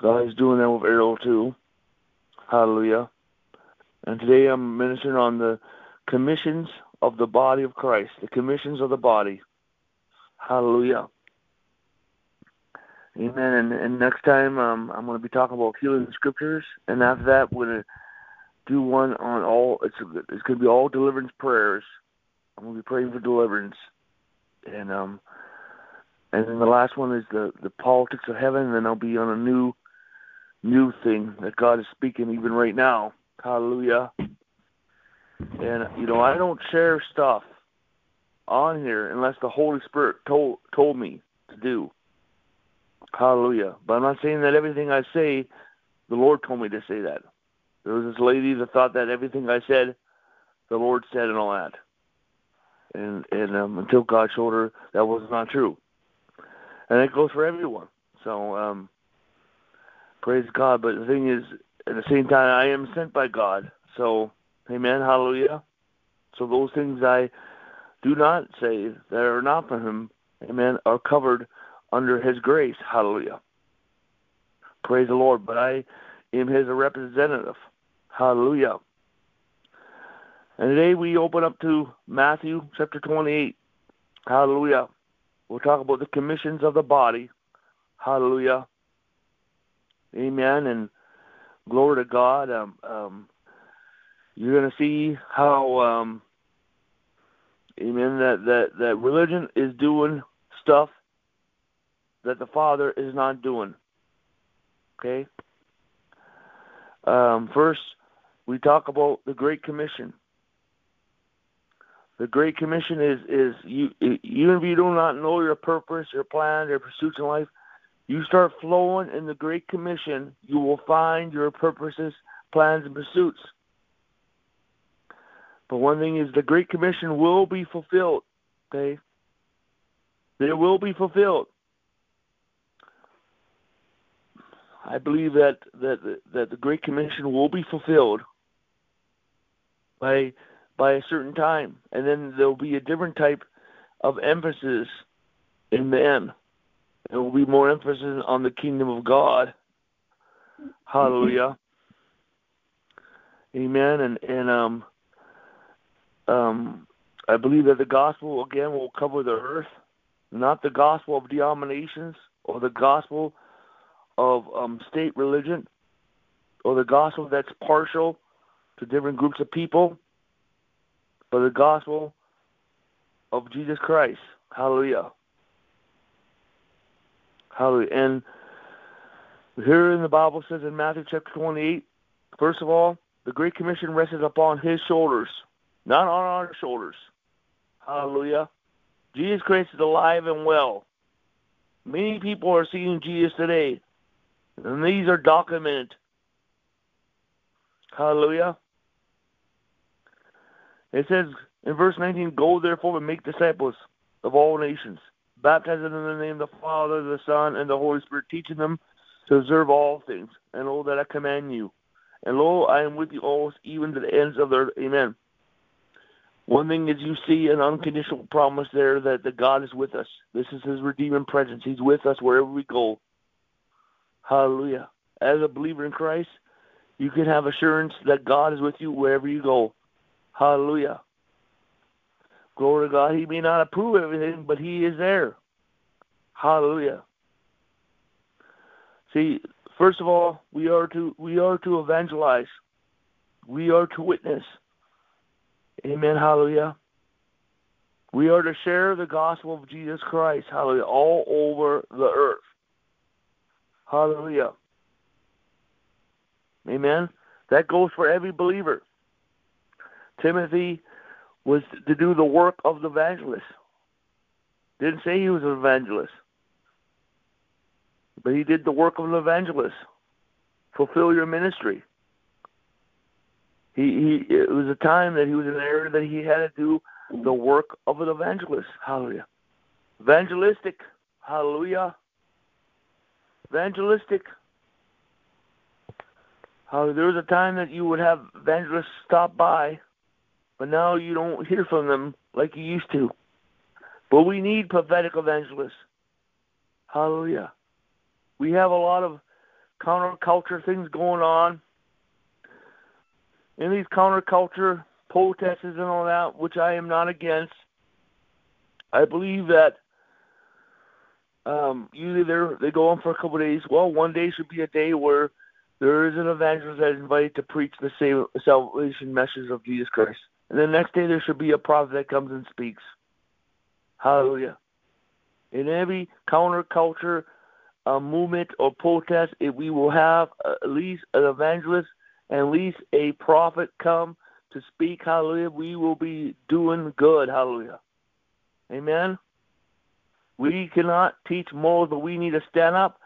God is doing that with Erryl too. Hallelujah. And today I'm ministering on the commissions of the body of Christ, the commissions of the body. Hallelujah. Amen. And, and next time um, I'm going to be talking about healing scriptures, and after that we're going to do one on all. It's it's going to be all deliverance prayers. I'm going to be praying for deliverance, and um, and then the last one is the the politics of heaven. And then I'll be on a new new thing that God is speaking even right now. Hallelujah. And you know, I don't share stuff on here unless the Holy Spirit told told me to do. Hallelujah. But I'm not saying that everything I say, the Lord told me to say that. There was this lady that thought that everything I said, the Lord said and all that. And and um, until God showed her that was not true. And it goes for everyone. So um praise God. But the thing is at the same time I am sent by God. So Amen, hallelujah. So those things I do not say that are not from him, amen, are covered under his grace. Hallelujah. Praise the Lord. But I am his representative. Hallelujah. And today we open up to Matthew chapter 28. Hallelujah. We'll talk about the commissions of the body. Hallelujah. Amen. And glory to God. Um, um, you're going to see how, um, amen, that, that, that religion is doing stuff that the Father is not doing. Okay? Um, first, we talk about the Great Commission. The Great Commission is is you even if you do not know your purpose, your plan, your pursuits in life, you start flowing in the Great Commission, you will find your purposes, plans, and pursuits. But one thing is the Great Commission will be fulfilled. Okay? It will be fulfilled. I believe that that that the Great Commission will be fulfilled by by a certain time, and then there will be a different type of emphasis in the end. There will be more emphasis on the kingdom of God. Hallelujah. Amen. And and um um I believe that the gospel again will cover the earth, not the gospel of denominations or the gospel of um, state religion or the gospel that's partial to different groups of people, but the gospel of Jesus Christ. Hallelujah. Hallelujah. And here in the Bible says in Matthew chapter 28, first of all, the Great Commission rested upon his shoulders, not on our shoulders. Hallelujah. Jesus Christ is alive and well. Many people are seeing Jesus today, and these are documented. Hallelujah. It says in verse 19, Go therefore and make disciples of all nations, baptizing them in the name of the Father, the Son, and the Holy Spirit, teaching them to observe all things, and all that I command you. And lo, I am with you always, even to the ends of the earth. Amen. One thing is you see an unconditional promise there that the God is with us. This is his redeeming presence. He's with us wherever we go. Hallelujah. As a believer in Christ, you can have assurance that God is with you wherever you go. Hallelujah. Glory to God. He may not approve everything, but He is there. Hallelujah. See, first of all, we are to we are to evangelize. We are to witness. Amen. Hallelujah. We are to share the gospel of Jesus Christ. Hallelujah. All over the earth. Hallelujah. Amen. That goes for every believer. Timothy was to do the work of the evangelist. Didn't say he was an evangelist, but he did the work of an evangelist. Fulfill your ministry. He, he it was a time that he was in an area that he had to do the work of an evangelist. Hallelujah. Evangelistic. Hallelujah. Evangelistic. How there was a time that you would have evangelists stop by but now you don't hear from them like you used to. But we need prophetic evangelists. Hallelujah. We have a lot of counterculture things going on. In these counterculture protests and all that, which I am not against, I believe that um, usually they they go on for a couple of days. Well, one day should be a day where there is an evangelist that is invited to preach the salvation message of Jesus Christ. And the next day there should be a prophet that comes and speaks. Hallelujah. In every counterculture uh, movement or protest, if we will have at least an evangelist and at least a prophet come to speak, hallelujah, we will be doing good, hallelujah. Amen. We cannot teach morals, but we need to stand up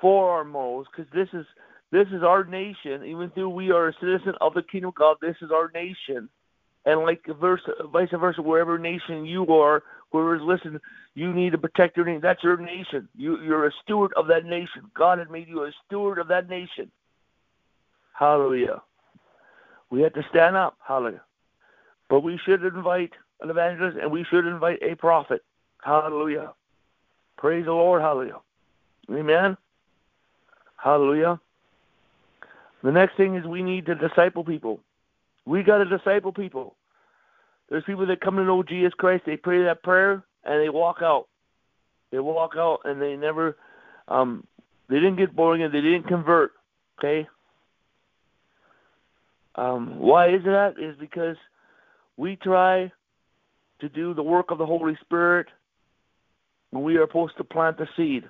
for our morals because this is this is our nation. Even though we are a citizen of the kingdom of God, this is our nation. And like vice versa, wherever nation you are, whoever's listening, you need to protect your nation. That's your nation. You, you're a steward of that nation. God has made you a steward of that nation. Hallelujah. We have to stand up. Hallelujah. But we should invite an evangelist and we should invite a prophet. Hallelujah. Praise the Lord. Hallelujah. Amen. Hallelujah. The next thing is we need to disciple people. We got to disciple people. There's people that come to know Jesus Christ. They pray that prayer and they walk out. They walk out and they never, um, they didn't get born again. They didn't convert. Okay. Um, why is that? Is because we try to do the work of the Holy Spirit when we are supposed to plant the seed.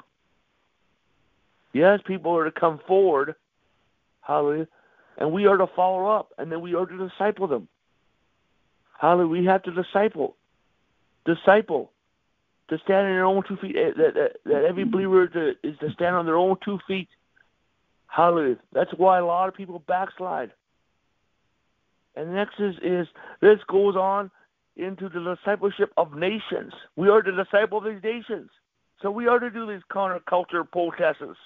Yes, people are to come forward. Hallelujah and we are to follow up, and then we are to disciple them. Hallelujah. We have to disciple. Disciple. To stand on their own two feet. That, that, that every mm-hmm. believer to, is to stand on their own two feet. Hallelujah. That's why a lot of people backslide. And next is, is this goes on into the discipleship of nations. We are to disciple these nations. So we are to do these counterculture protests.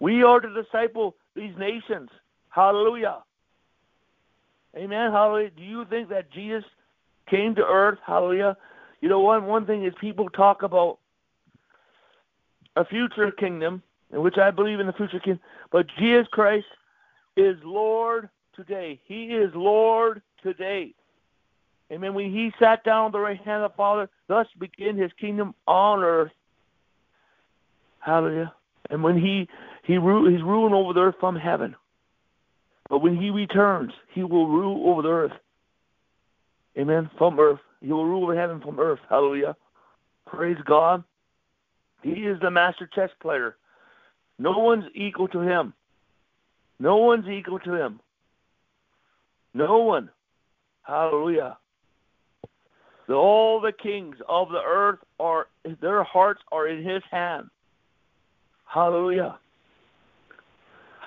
We are to disciple these nations. Hallelujah. Amen. Hallelujah. Do you think that Jesus came to earth? Hallelujah. You know, one one thing is people talk about a future kingdom, in which I believe in the future kingdom, but Jesus Christ is Lord today. He is Lord today. Amen. When he sat down on the right hand of the Father, thus began his kingdom on earth. Hallelujah. And when he he he's ruling over the earth from heaven. But when he returns, he will rule over the earth. Amen. From earth. He will rule over heaven from earth. Hallelujah. Praise God. He is the master chess player. No one's equal to him. No one's equal to him. No one. Hallelujah. The, all the kings of the earth are their hearts are in his hand. Hallelujah.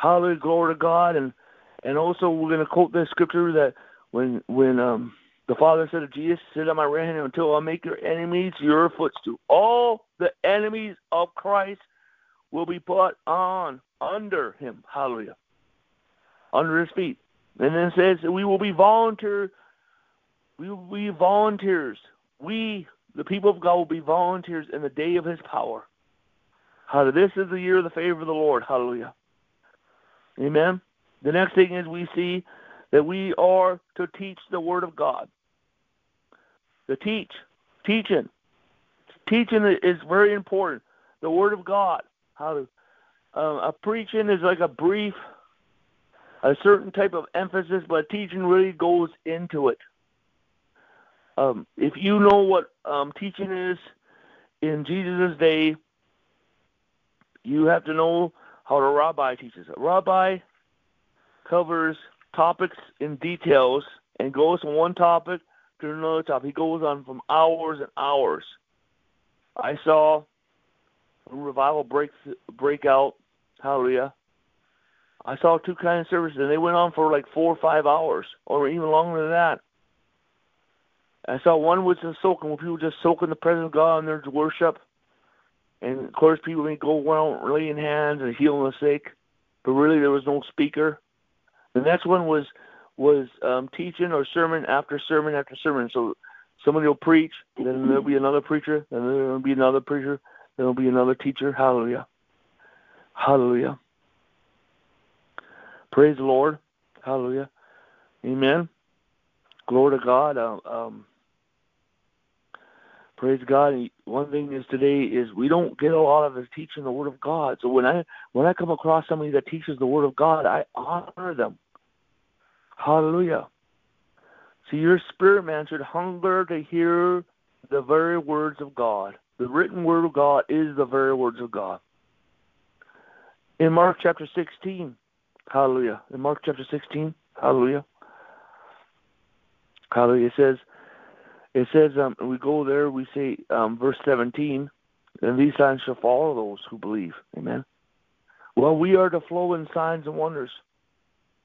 Hallelujah, glory to God. And and also we're gonna quote this scripture that when when um the Father said to Jesus, Sit on my right hand until I make your enemies your footstool. All the enemies of Christ will be put on under him. Hallelujah. Under his feet. And then it says we will be volunteer we will be volunteers. We, the people of God, will be volunteers in the day of his power. Hallelujah. This is the year of the favor of the Lord. Hallelujah. Amen. The next thing is we see that we are to teach the Word of God. To teach. Teaching. Teaching is very important. The Word of God. How to, uh, a preaching is like a brief, a certain type of emphasis, but teaching really goes into it. Um, if you know what um, teaching is in Jesus' day, you have to know how a rabbi teaches. A rabbi covers topics in details and goes from one topic to another topic. He goes on from hours and hours. I saw revival break break out. Hallelujah. I saw two kind of services, and they went on for like four or five hours, or even longer than that. I saw one which was just soaking, where people just soak in the presence of God and there's worship. And of course, people may go around laying hands and healing the sick, but really there was no speaker. The next one was was um, teaching or sermon after sermon after sermon. So somebody will preach, then there'll be another preacher, then there'll be another preacher, then there'll be another teacher. Hallelujah. Hallelujah. Praise the Lord. Hallelujah. Amen. Glory to God. Um, um, praise God. One thing is today is we don't get a lot of us teaching the Word of God. So when I when I come across somebody that teaches the Word of God, I honor them. Hallelujah. See, your spirit man should hunger to hear the very words of God. The written Word of God is the very words of God. In Mark chapter 16, hallelujah. In Mark chapter 16, hallelujah. Hallelujah. It says, it says, um, we go there, we say, um, verse 17, and these signs shall follow those who believe. Amen. Well, we are to flow in signs and wonders.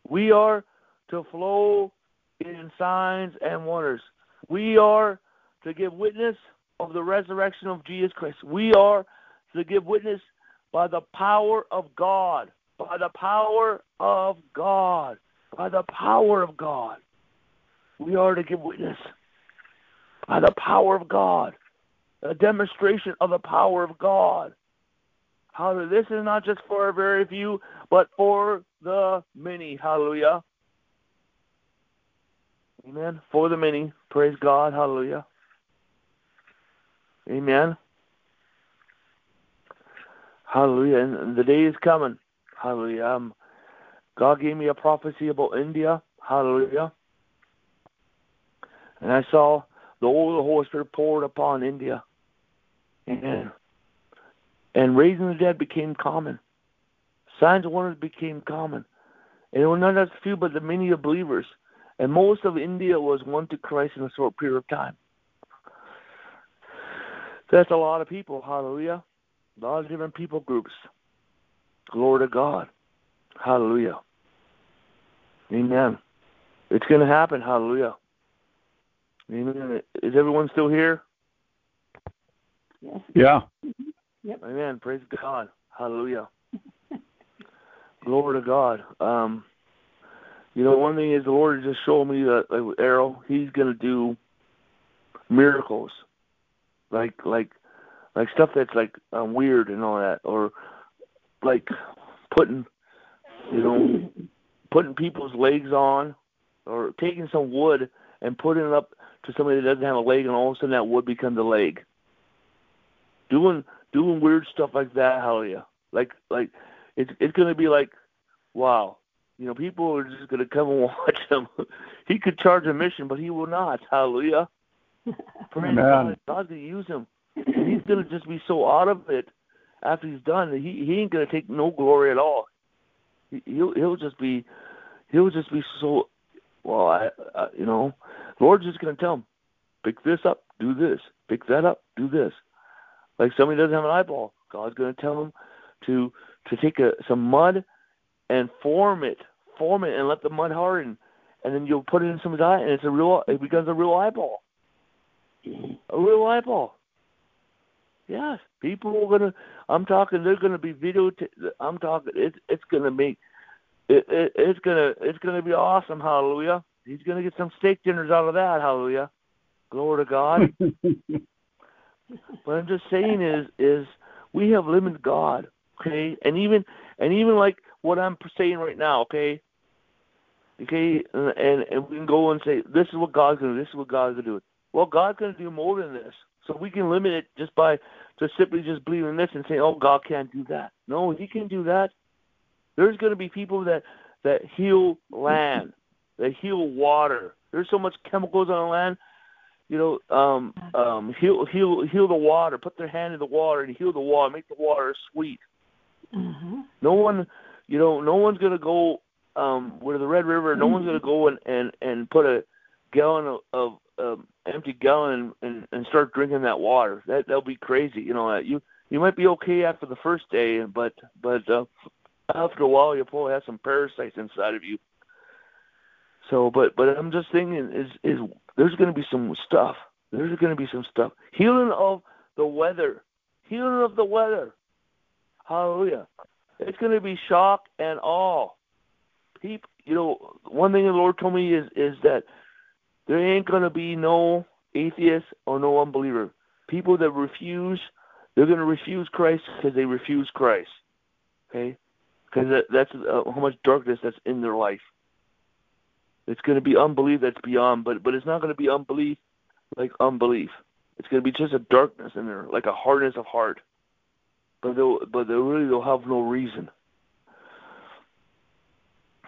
We are to flow in signs and wonders. We are to give witness of the resurrection of Jesus Christ. We are to give witness by the power of God. By the power of God. By the power of God. We are to give witness by the power of God, a demonstration of the power of God. Hallelujah. This is not just for a very few, but for the many. Hallelujah. Amen. For the many. Praise God. Hallelujah. Amen. Hallelujah. And the day is coming. Hallelujah. Um, God gave me a prophecy about India. Hallelujah. And I saw the oil of the Holy poured upon India. And, and raising the dead became common. Signs and wonders became common. And it was not just few, but the many of believers. And most of India was won to Christ in a short period of time. That's a lot of people. Hallelujah. A lot of different people groups. Glory to God. Hallelujah. Amen. It's going to happen. Hallelujah. Amen. Is everyone still here? Yes. Yeah. Yep. Amen. Praise God. Hallelujah. Glory to God. Um, you know, one thing is the Lord just showed me that like Erryl, He's gonna do miracles, like like like stuff that's like um, weird and all that, or like putting, you know, putting people's legs on, or taking some wood and putting it up to somebody that doesn't have a leg, and all of a sudden that wood becomes a leg. Doing doing weird stuff like that, hallelujah. Like like it's it's gonna be like, wow, you know, people are just gonna come and watch him. he could charge a mission, but he will not. Hallelujah. Praise Amen. God. God's gonna use him. And he's gonna just be so out of it after he's done. He he ain't gonna take no glory at all. He, he'll he'll just be he'll just be so well. I, I you know, Lord's just gonna tell him, pick this up, do this, pick that up, do this. Like somebody doesn't have an eyeball, God's gonna tell him to to take a some mud and form it, form it, and let the mud harden, and then you'll put it in somebody's eye, and it's a real, it becomes a real eyeball, a real eyeball. Yes, people are gonna. I'm talking. They're gonna be video. T- I'm talking. It's it's gonna be. It, it it's gonna it's gonna be awesome. Hallelujah. He's gonna get some steak dinners out of that. Hallelujah. Glory to God. What I'm just saying is is we have limited God, okay? And even and even like what I'm saying right now, okay? Okay, and and, and we can go and say this is what God's gonna do. This is what God's gonna do. Well, God's gonna do more than this. So we can limit it just by just simply just believing this and saying, "Oh, God can't do that." No, He can do that. There's going to be people that that heal land, that heal water. There's so much chemicals on the land you know, um, um, heal, heal, heal the water. Put their hand in the water and heal the water. Make the water sweet. Mm-hmm. No one, you know, no one's gonna go um, where the Red River. No one's gonna go and and and put a gallon of, of um, empty gallon and, and start drinking that water. That that'll be crazy. You know, you you might be okay after the first day, but but uh, after a while you'll probably have some parasites inside of you. So, but but I'm just thinking is is there's going to be some stuff. There's going to be some stuff. Healing of the weather. Healing of the weather. Hallelujah. It's going to be shock and awe. People, you know, one thing the Lord told me is is that there ain't going to be no atheist or no unbeliever. People that refuse, they're going to refuse Christ because they refuse Christ. Okay, because that, that's uh, how much darkness that's in their life. It's going to be unbelief that's beyond, but but it's not going to be unbelief like unbelief. It's going to be just a darkness in there, like a hardness of heart. But they'll but they really they'll have no reason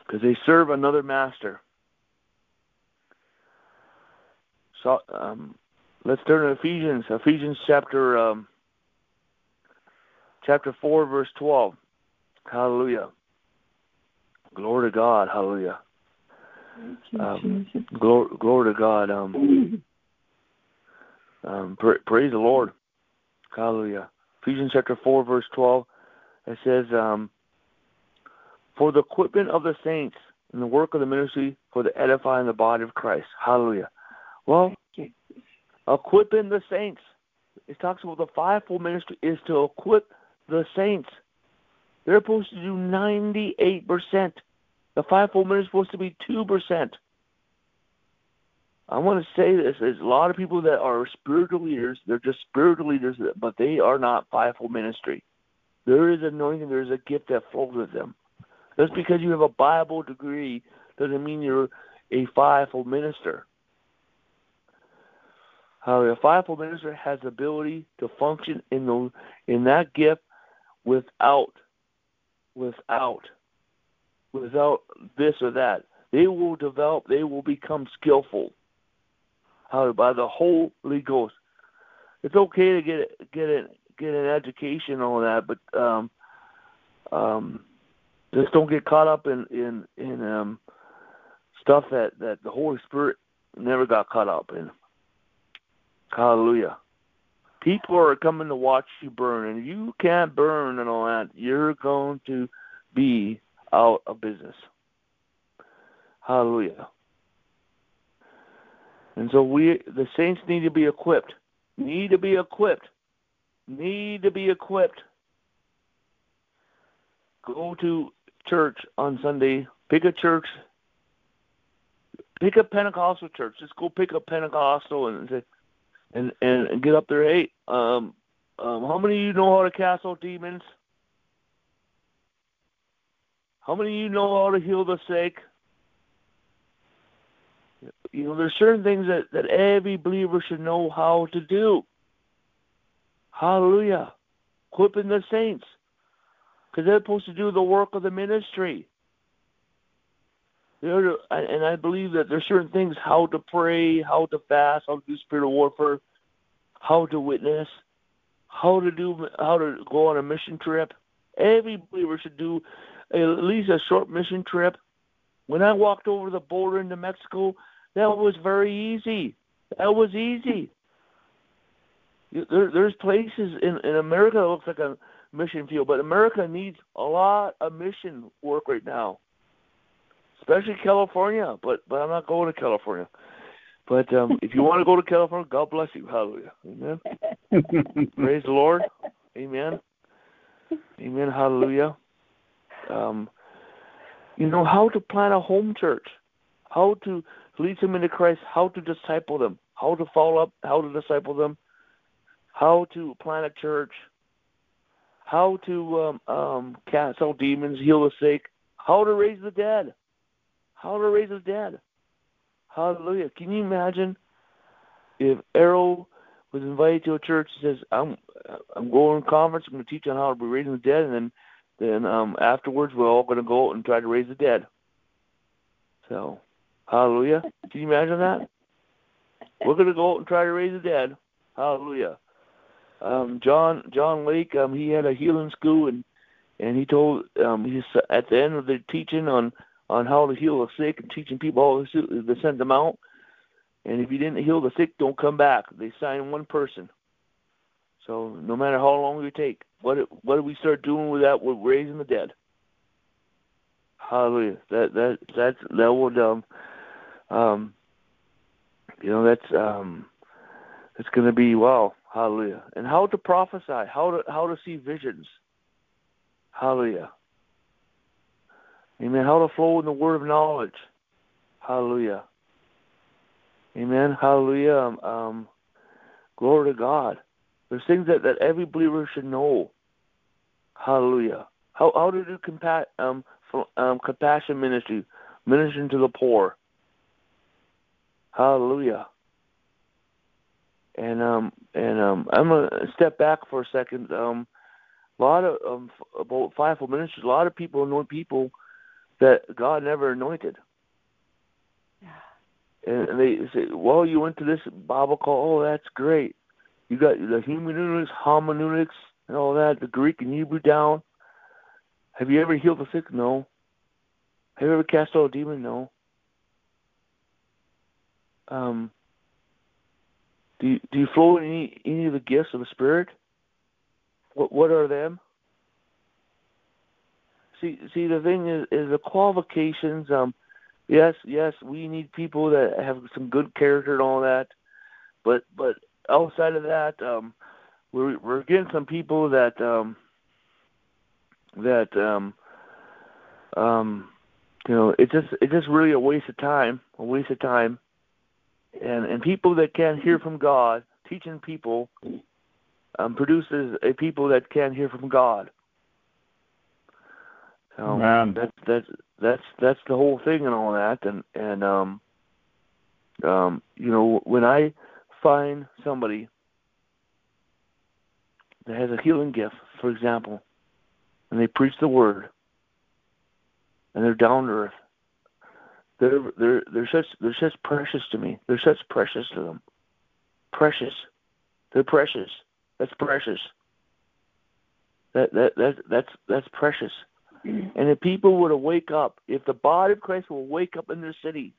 because they serve another master. So um, let's turn to Ephesians. Ephesians chapter um, chapter four, verse twelve. Hallelujah. Glory to God. Hallelujah. You, Um, Glory, glory to God. Um, um, pra- praise the Lord. Hallelujah. Ephesians chapter 4, verse 12. It says, um, For the equipment of the saints and the work of the ministry for the edifying the body of Christ. Hallelujah. Well, equipping the saints. It talks about the fivefold ministry is to equip the saints. They're supposed to do 98%. The fivefold ministry is supposed to be 2%. I want to say this: there's a lot of people that are spiritual leaders. They're just spiritual leaders, but they are not fivefold ministry. There is anointing. There is a gift that flows with them. Just because you have a Bible degree doesn't mean you're a fivefold minister. How a fivefold minister has the ability to function in the in that gift without without without this or that. They will develop. They will become skillful how by the Holy Ghost. It's okay to get get it get an education and all that, but um, um, just don't get caught up in in in um, stuff that that the Holy Spirit never got caught up in. Hallelujah. People are coming to watch you burn, and you can't burn and all that. You're going to be out of business. Hallelujah. And so we, the saints, need to be equipped. Need to be equipped. Need to be equipped. Go to church on Sunday. Pick a church. Pick a Pentecostal church. Just go pick a Pentecostal and say, and and get up there. Hey, um, um, how many of you know how to cast out demons? How many of you know how to heal the sick? You know, there's certain things that, that every believer should know how to do. Hallelujah. Equipping the saints. Because they're supposed to do the work of the ministry. They're, and I believe that there's certain things how to pray, how to fast, how to do spiritual warfare, how to witness, how to do how to go on a mission trip. Every believer should do at least a short mission trip. When I walked over the border into Mexico, that was very easy. That was easy. There, there's places in, in America that looks like a mission field, but America needs a lot of mission work right now, especially California. But but I'm not going to California. But um, if you want to go to California, God bless you. Hallelujah. Amen. Praise the Lord. Amen. Amen. Hallelujah. Um, you know how to plan a home church, how to lead them into Christ, how to disciple them, how to follow up, how to disciple them, how to plant a church, how to um, um, cast out demons, heal the sick, how to raise the dead, how to raise the dead. Hallelujah. Can you imagine if Erryl was invited to a church and says, I'm I'm going to a conference, I'm going to teach on how to be raising the dead, and then then um, afterwards we're all going to go out and try to raise the dead. So Hallelujah. Can you imagine that? We're going to go out and try to raise the dead. Hallelujah. Um, John John Lake, um, he had a healing school, and and he told um, he's at the end of the teaching on on how to heal the sick and teaching people how to, to send them out. And if you didn't heal the sick, don't come back. They sign one person. So no matter how long you take, what what do we start doing with that? We're raising the dead. Hallelujah. That that that's that would um um, you know that's um, it's going to be wow, hallelujah. And how to prophesy, how to how to see visions, hallelujah. Amen. How to flow in the word of knowledge, hallelujah. Amen. Hallelujah. Um, um, glory to God. There's things that, that every believer should know. Hallelujah. How how to do compa- um, um, compassion ministry, ministering to the poor. Hallelujah. And um and um I'm gonna step back for a second. Um, a lot of um about fivefold ministries. A lot of people anoint people that God never anointed. Yeah. And they say, "Well, you went to this Bible call. Oh, that's great. You got the hermeneutics, hermeneutics, and all that, the Greek and Hebrew down. Have you ever healed the sick? No. Have you ever cast out a demon? No. Um, do you, do you flow in any any of the gifts of the Spirit? What what are them? See see the thing is is the qualifications. Um, yes yes we need people that have some good character and all that, but but outside of that, um, we're we're getting some people that um that um um you know it's just it's just really a waste of time a waste of time and and people that can't hear from God, teaching people um, produces a people that can't hear from God. So Man. that's that's that's that's the whole thing and all that, and and um um you know when I find somebody that has a healing gift, for example, and they preach the word, and they're down to earth, they're they're they're such they're such precious to me. They're such precious to them. Precious. They're precious. That's precious. That that that that's that's precious. Mm-hmm. And if people were to wake up, if the body of Christ will wake up in their city,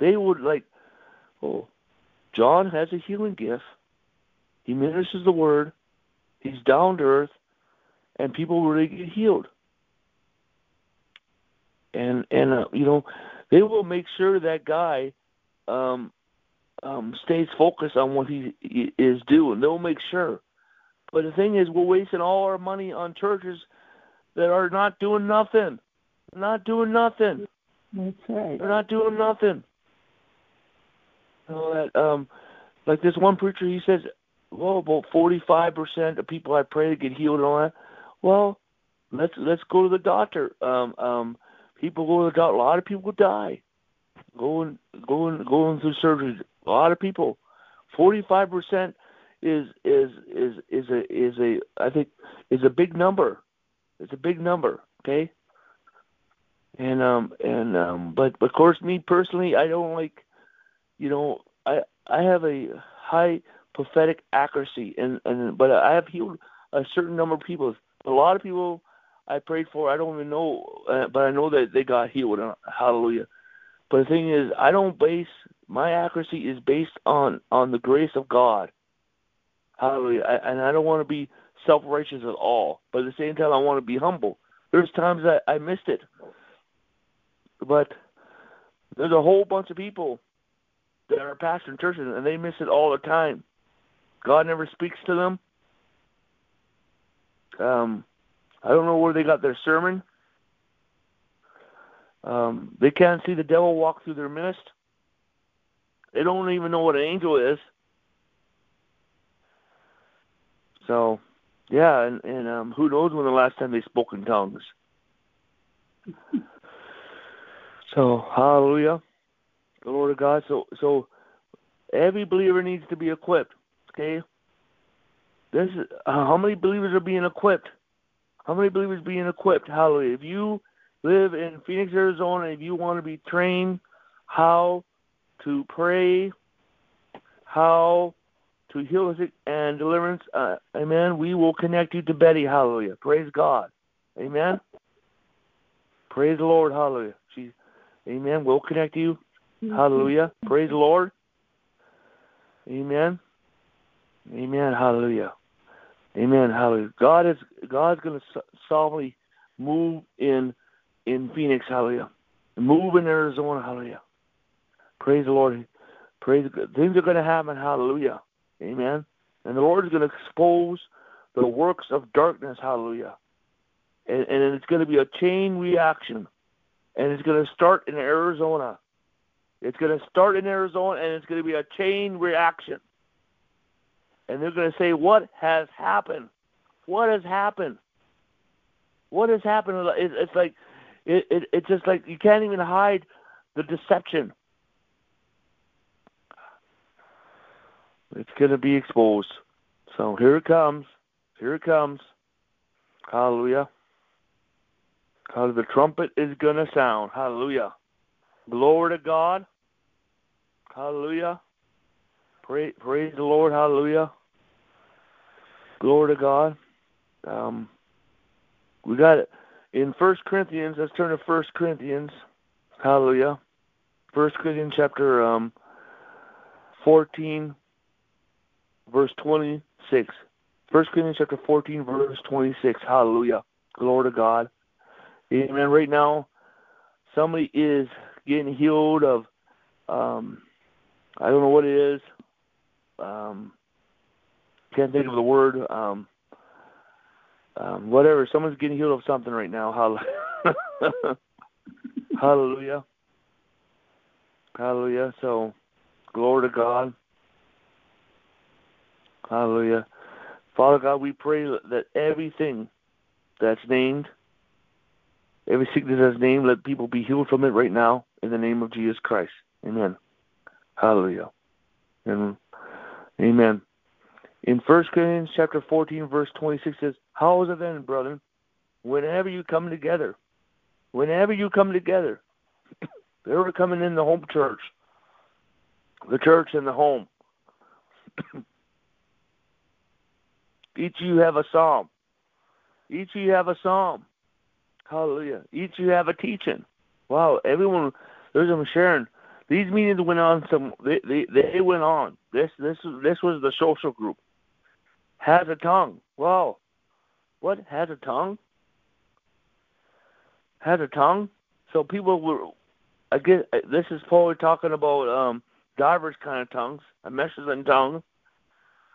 they would like, oh, John has a healing gift. He ministers the word. He's down to earth, and people really get healed. And and uh, you know, they will make sure that guy um, um, stays focused on what he, he is doing. They'll make sure. But the thing is, we're wasting all our money on churches that are not doing nothing. not doing nothing. That's right. They're not doing nothing. You know that um like this one preacher he says, Well, about forty five percent of people I pray to get healed and all that. Well, let's let's go to the doctor. Um um people go to a lot of people die. Going going going through surgery. A lot of people. Forty five percent is is is is a is a I think is a big number. It's a big number, okay? And um and um but, but of course me personally I don't like you know, I I have a high prophetic accuracy and and but I have healed a certain number of people. A lot of people I prayed for, I don't even know, uh, but I know that they got healed. Hallelujah. But the thing is, I don't base my accuracy is based on on the grace of God. Hallelujah. I, and I don't want to be self righteous at all, but at the same time, I want to be humble. There's times that I missed it, but there's a whole bunch of people that are pastoring churches, and they miss it all the time. God never speaks to them. Um, I don't know where they got their sermon. Um, they can't see the devil walk through their midst. They don't even know what an angel is. So, yeah, and, and um, who knows when the last time they spoke in tongues. so, hallelujah. The Lord of God. So, so every believer needs to be equipped. Okay. This is, uh, how many believers are being equipped? How many believers being equipped? Hallelujah. If you live in Phoenix, Arizona, if you want to be trained how to pray, how to heal sick and deliverance, uh, amen, we will connect you to Betty. Hallelujah. Praise God. Amen. Praise the Lord. Hallelujah. She, amen. We'll connect you. Hallelujah. Praise the Lord. Amen. Amen. Hallelujah. Amen. Hallelujah. God is God's going to sovereignly move in in Phoenix. Hallelujah. Move in Arizona. Hallelujah. Praise the Lord. Praise things are going to happen. Hallelujah. Amen. And the Lord is going to expose the works of darkness. Hallelujah. And, and it's going to be a chain reaction. And it's going to start in Arizona. It's going to start in Arizona, and it's going to be a chain reaction. And they're going to say, What has happened? What has happened? What has happened? It's like, it, it, it's just like you can't even hide the deception. It's going to be exposed. So here it comes. Here it comes. Hallelujah. Hallelujah. The trumpet is going to sound. Hallelujah. Glory to God. Hallelujah. Praise, praise the Lord. Hallelujah. Glory to God. Um, we got it in First Corinthians. Let's turn to First Corinthians. Hallelujah. First Corinthians chapter um, fourteen, verse twenty-six. First Corinthians chapter fourteen, verse twenty-six. Hallelujah. Glory to God. Amen. Right now, somebody is getting healed of um I don't know what it is. Um can't think of the word. Um um whatever. Someone's getting healed of something right now. Hallelujah. Hallelujah. Hallelujah. So glory to God. Hallelujah. Father God, we pray that everything that's named Every sickness that's named, let people be healed from it right now in the name of Jesus Christ. Amen. Hallelujah. And amen. In First Corinthians chapter 14, verse 26 says, How is it then, brethren, whenever you come together, whenever you come together, they were coming in the home church, the church and the home. Each of you have a psalm, Each of you have a psalm. Hallelujah. Each of you have a teaching. Wow, everyone there's a sharing. These meetings went on some they, they they went on. This this this was the social group. Has a tongue. Wow. What? Has a tongue? Has a tongue? So people were I guess this is probably talking about um diverse kind of tongues, a in tongue.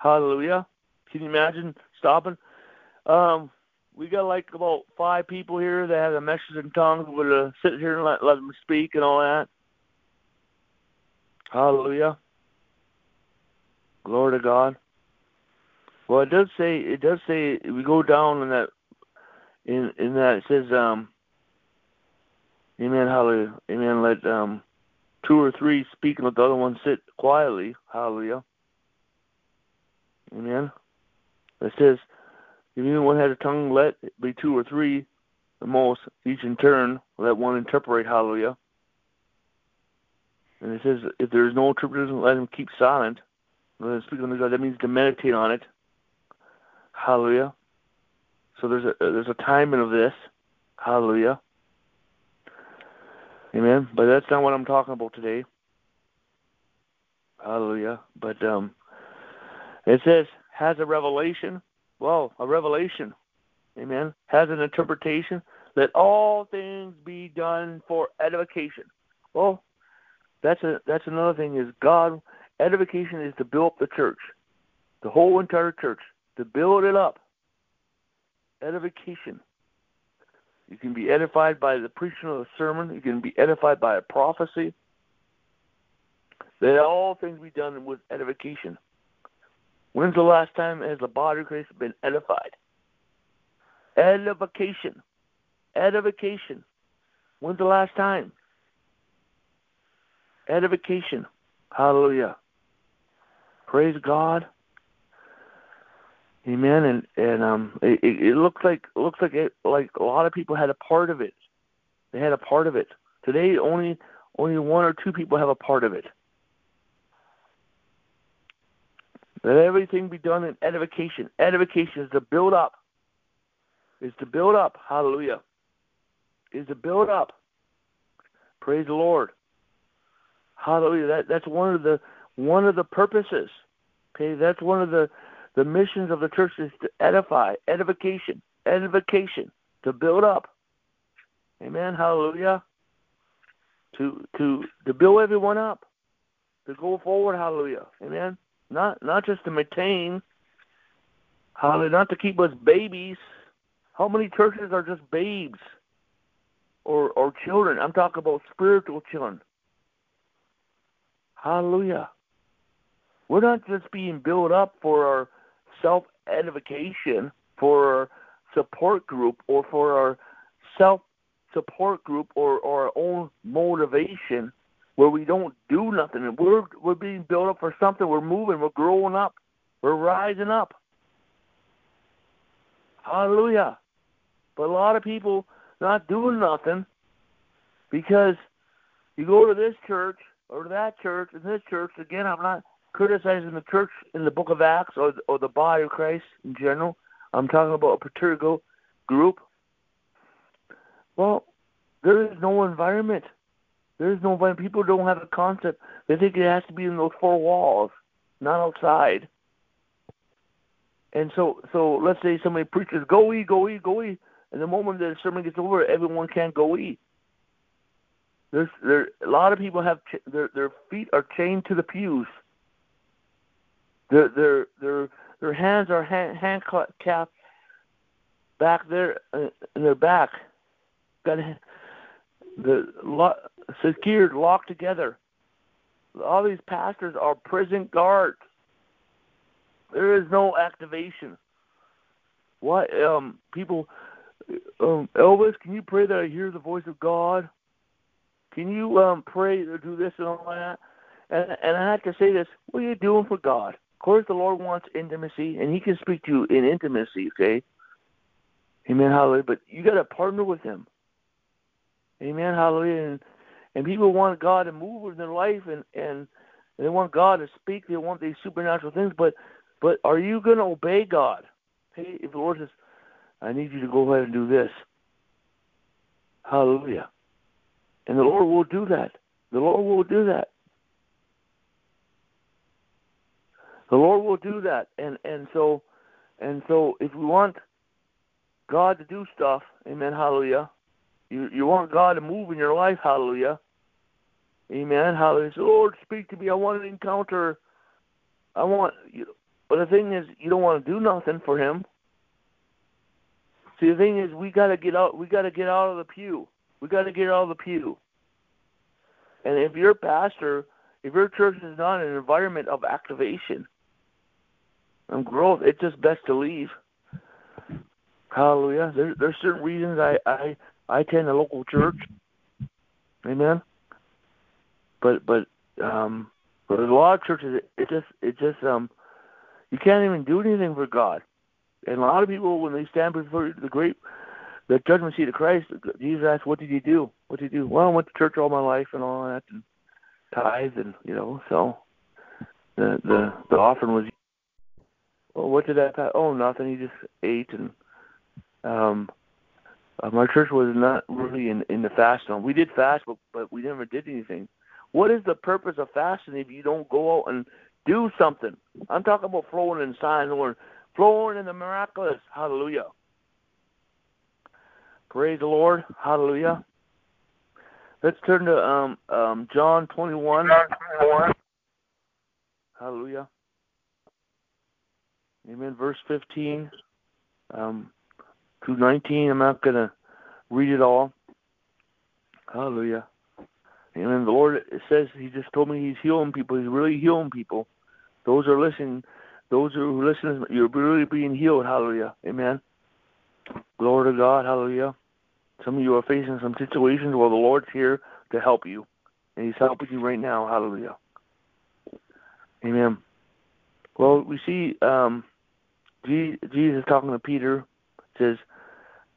Hallelujah. Can you imagine stopping? Um we got like about five people here that have a message in tongues. We're uh, sit here and let, let them speak and all that. Hallelujah. Glory to God. Well, it does say it does say we go down in that in in that it says um Amen, hallelujah. Amen. Let um two or three speak and let the other one sit quietly. Hallelujah. Amen. It says if anyone has a tongue, let it be two or three, the most, each in turn, let one interpret. Hallelujah. And it says, if there is no interpretation, let him keep silent. Let him speak on the God. That means to meditate on it. Hallelujah. So there's a there's a timing of this. Hallelujah. Amen. But that's not what I'm talking about today. Hallelujah. But um, it says has a revelation. Well, a revelation. Amen. Has an interpretation. Let all things be done for edification. Well, that's a that's another thing is God edification is to build up the church, the whole entire church, to build it up. Edification. You can be edified by the preaching of a sermon. You can be edified by a prophecy. Let all things be done with edification. When's the last time has the body of Christ been edified? Edification. Edification. When's the last time? Edification. Hallelujah. Praise God. Amen. And and um, it, it looks like looks like it like a lot of people had a part of it. They had a part of it. Today, only only one or two people have a part of it. Let everything be done in edification. Edification is to build up. Is to build up. Hallelujah. Is to build up. Praise the Lord. Hallelujah. That that's one of the one of the purposes. Okay, that's one of the the missions of the church is to edify, edification, edification, to build up. Amen. Hallelujah. To to to build everyone up, to go forward. Hallelujah. Amen. Not not just to maintain. Hallelujah. Not to keep us babies. How many churches are just babes or or children? I'm talking about spiritual children. Hallelujah. We're not just being built up for our self edification, for our support group, or for our self support group or, or our own motivation where we don't do nothing. We're we're being built up for something. We're moving. We're growing up. We're rising up. Hallelujah. But a lot of people not doing nothing because you go to this church or that church and this church. Again, I'm not criticizing the church in the book of Acts or, or the body of Christ in general. I'm talking about a particular group. Well, there is no environment. There is no environment. People don't have a concept. They think it has to be in those four walls, not outside. And so, so let's say somebody preaches, "Go eat, go eat, go eat," and the moment the sermon gets over, everyone can't go eat. There's there a lot of people have ch- their their feet are chained to the pews. Their their their their hands are hand back there uh, in their back. Got the lo- secured, locked together. All these pastors are prison guards. There is no activation. What um people um Elvis, can you pray that I hear the voice of God? Can you um, pray or do this and all that? And, and I have to say this: What are you doing for God? Of course, the Lord wants intimacy, and He can speak to you in intimacy. Okay, Amen, Hallelujah. But you got to partner with Him. Amen, Hallelujah. And, and people want God to move in their life, and and they want God to speak. They want these supernatural things, but but are you going to obey God? Hey, if the Lord says, I need you to go ahead and do this. Hallelujah. And the Lord will do that. The Lord will do that. The Lord will do that. And and so and so if we want God to do stuff, amen, hallelujah. You you want God to move in your life, hallelujah. Amen. Hallelujah. So, Lord, speak to me. I want an encounter. I want you but the thing is you don't want to do nothing for him. See the thing is we gotta get out we gotta get out of the pew. We gotta get out of the pew. And if your pastor if your church is not an environment of activation and growth, it's just best to leave. Hallelujah. There, there's certain reasons I, I I attend a local church. Amen. But but um but a lot of churches it just it just um you can't even do anything for God. And a lot of people when they stand before the great the judgment seat of Christ, Jesus asked, What did you do? What did you do? Well, I went to church all my life and all that and tithe and you know, so the the the offering was well what did that oh nothing, he just ate and um uh, my church was not really in in the fast zone. We did fast, but but we never did anything. What is the purpose of fasting if you don't go out and do something? I'm talking about flowing in signs or flowing in the miraculous. Hallelujah. Praise the Lord. Hallelujah. Let's turn to um um John 21. Hallelujah. Amen. Verse 15. Um through 19. I'm not going to read it all. Hallelujah. Amen. the Lord says He just told me He's healing people. He's really healing people. Those are listening. Those who listen, you're really being healed. Hallelujah. Amen. Glory to God. Hallelujah. Some of you are facing some situations where the Lord's here to help you, and He's helping you right now. Hallelujah. Amen. Well, we see um, Jesus talking to Peter. Says,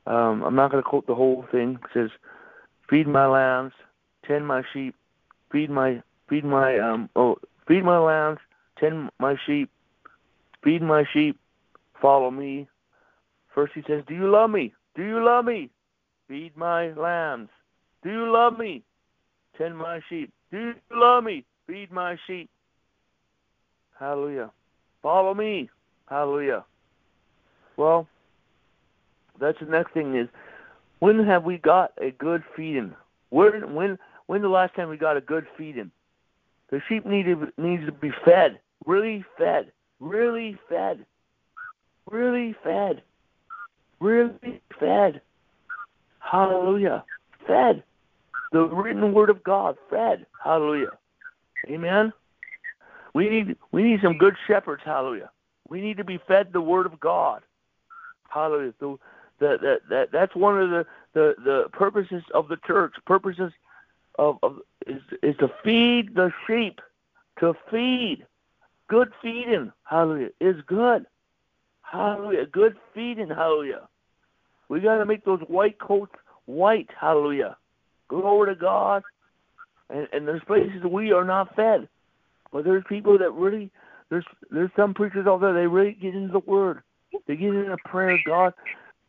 um, I'm not going to quote the whole thing. Says, "Feed my lambs, tend my sheep, feed my feed my um oh feed my lambs, tend my sheep, feed my sheep, follow me." First he says, "Do you love me? Do you love me? Feed my lambs. Do you love me? Tend my sheep. Do you love me? Feed my sheep." Hallelujah. Follow me. Hallelujah. Well, that's the next thing is when have we got a good feeding? When when when the last time we got a good feeding? The sheep need to, needs to be fed, really fed, really fed, really fed, really fed. Hallelujah, fed. The written word of God, fed. Hallelujah, Amen. We need we need some good shepherds. Hallelujah. We need to be fed the word of God. Hallelujah. The, that that that that's one of the the the purposes of the church. Purposes of, of is is to feed the sheep, to feed. Good feeding, hallelujah, is good. Hallelujah. Good feeding, hallelujah. We got to make those white coats white, hallelujah. Glory to God. And, and there's places we are not fed, but there's people that really there's there's some preachers out there they really get into the Word, they get into prayer. God,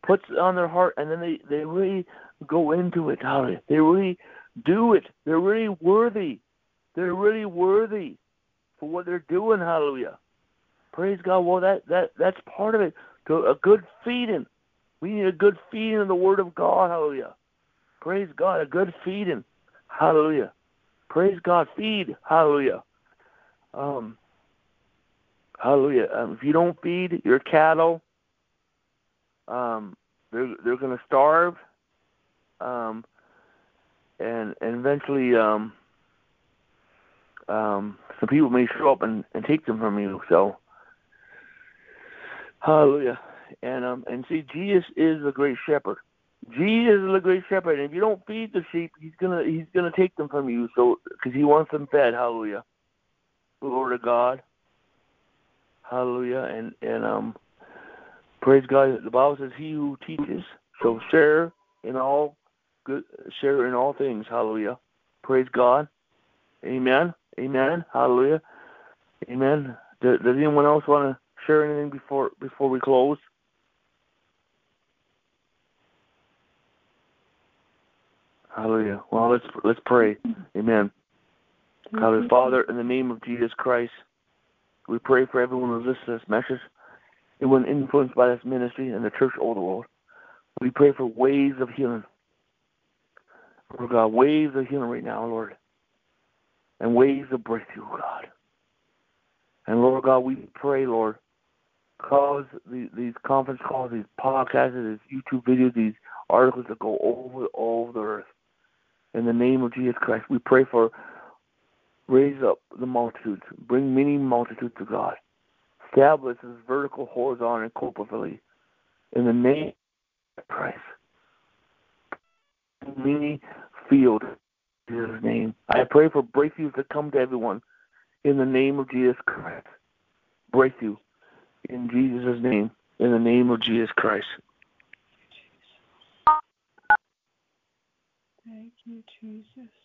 puts on their heart, and then they they really go into it. Hallelujah. They really do it. They're really worthy. They're really worthy for what they're doing. Hallelujah. Praise God. Well, that that that's part of it. To a good feeding. We need a good feeding of the Word of God. Hallelujah. Praise God. A good feeding. Hallelujah. Praise God. Feed. Hallelujah. Um. Hallelujah. Um, if you don't feed your cattle, um, they're they're going to starve, um, and and eventually um, um, some people may show up and, and take them from you. So, hallelujah. And um, and see, Jesus is the great shepherd. Jesus is the great shepherd. And if you don't feed the sheep, he's gonna he's gonna take them from you. So because he wants them fed. Hallelujah. Glory to God. Hallelujah. And and um Praise God. The Bible says, "He who teaches So share in all good, share in all things." Hallelujah. Praise God. Amen. Amen. Hallelujah. Amen. Does, does anyone else want to share anything before before we close? Hallelujah. Well, let's let's pray. Amen. Hallelujah. Mm-hmm. Father, in the name of Jesus Christ, we pray for everyone who listens to this message, everyone influenced by this ministry and the church all the world. We pray for waves of healing. Lord God, waves of healing right now, Lord. And waves of breakthrough, God. And Lord God, we pray, Lord, cause the, these conference calls, these podcasts, these YouTube videos, these articles to go over all over the earth. In the name of Jesus Christ, we pray for raise up the multitudes, bring many multitudes to God. Establish this vertical, horizontal, and corporately. In the name of Christ. Many field in Jesus' name. I pray for breakthroughs to come to everyone in the name of Jesus Christ. Breakthrough in Jesus' name. In the name of Jesus Christ. Thank you, Jesus.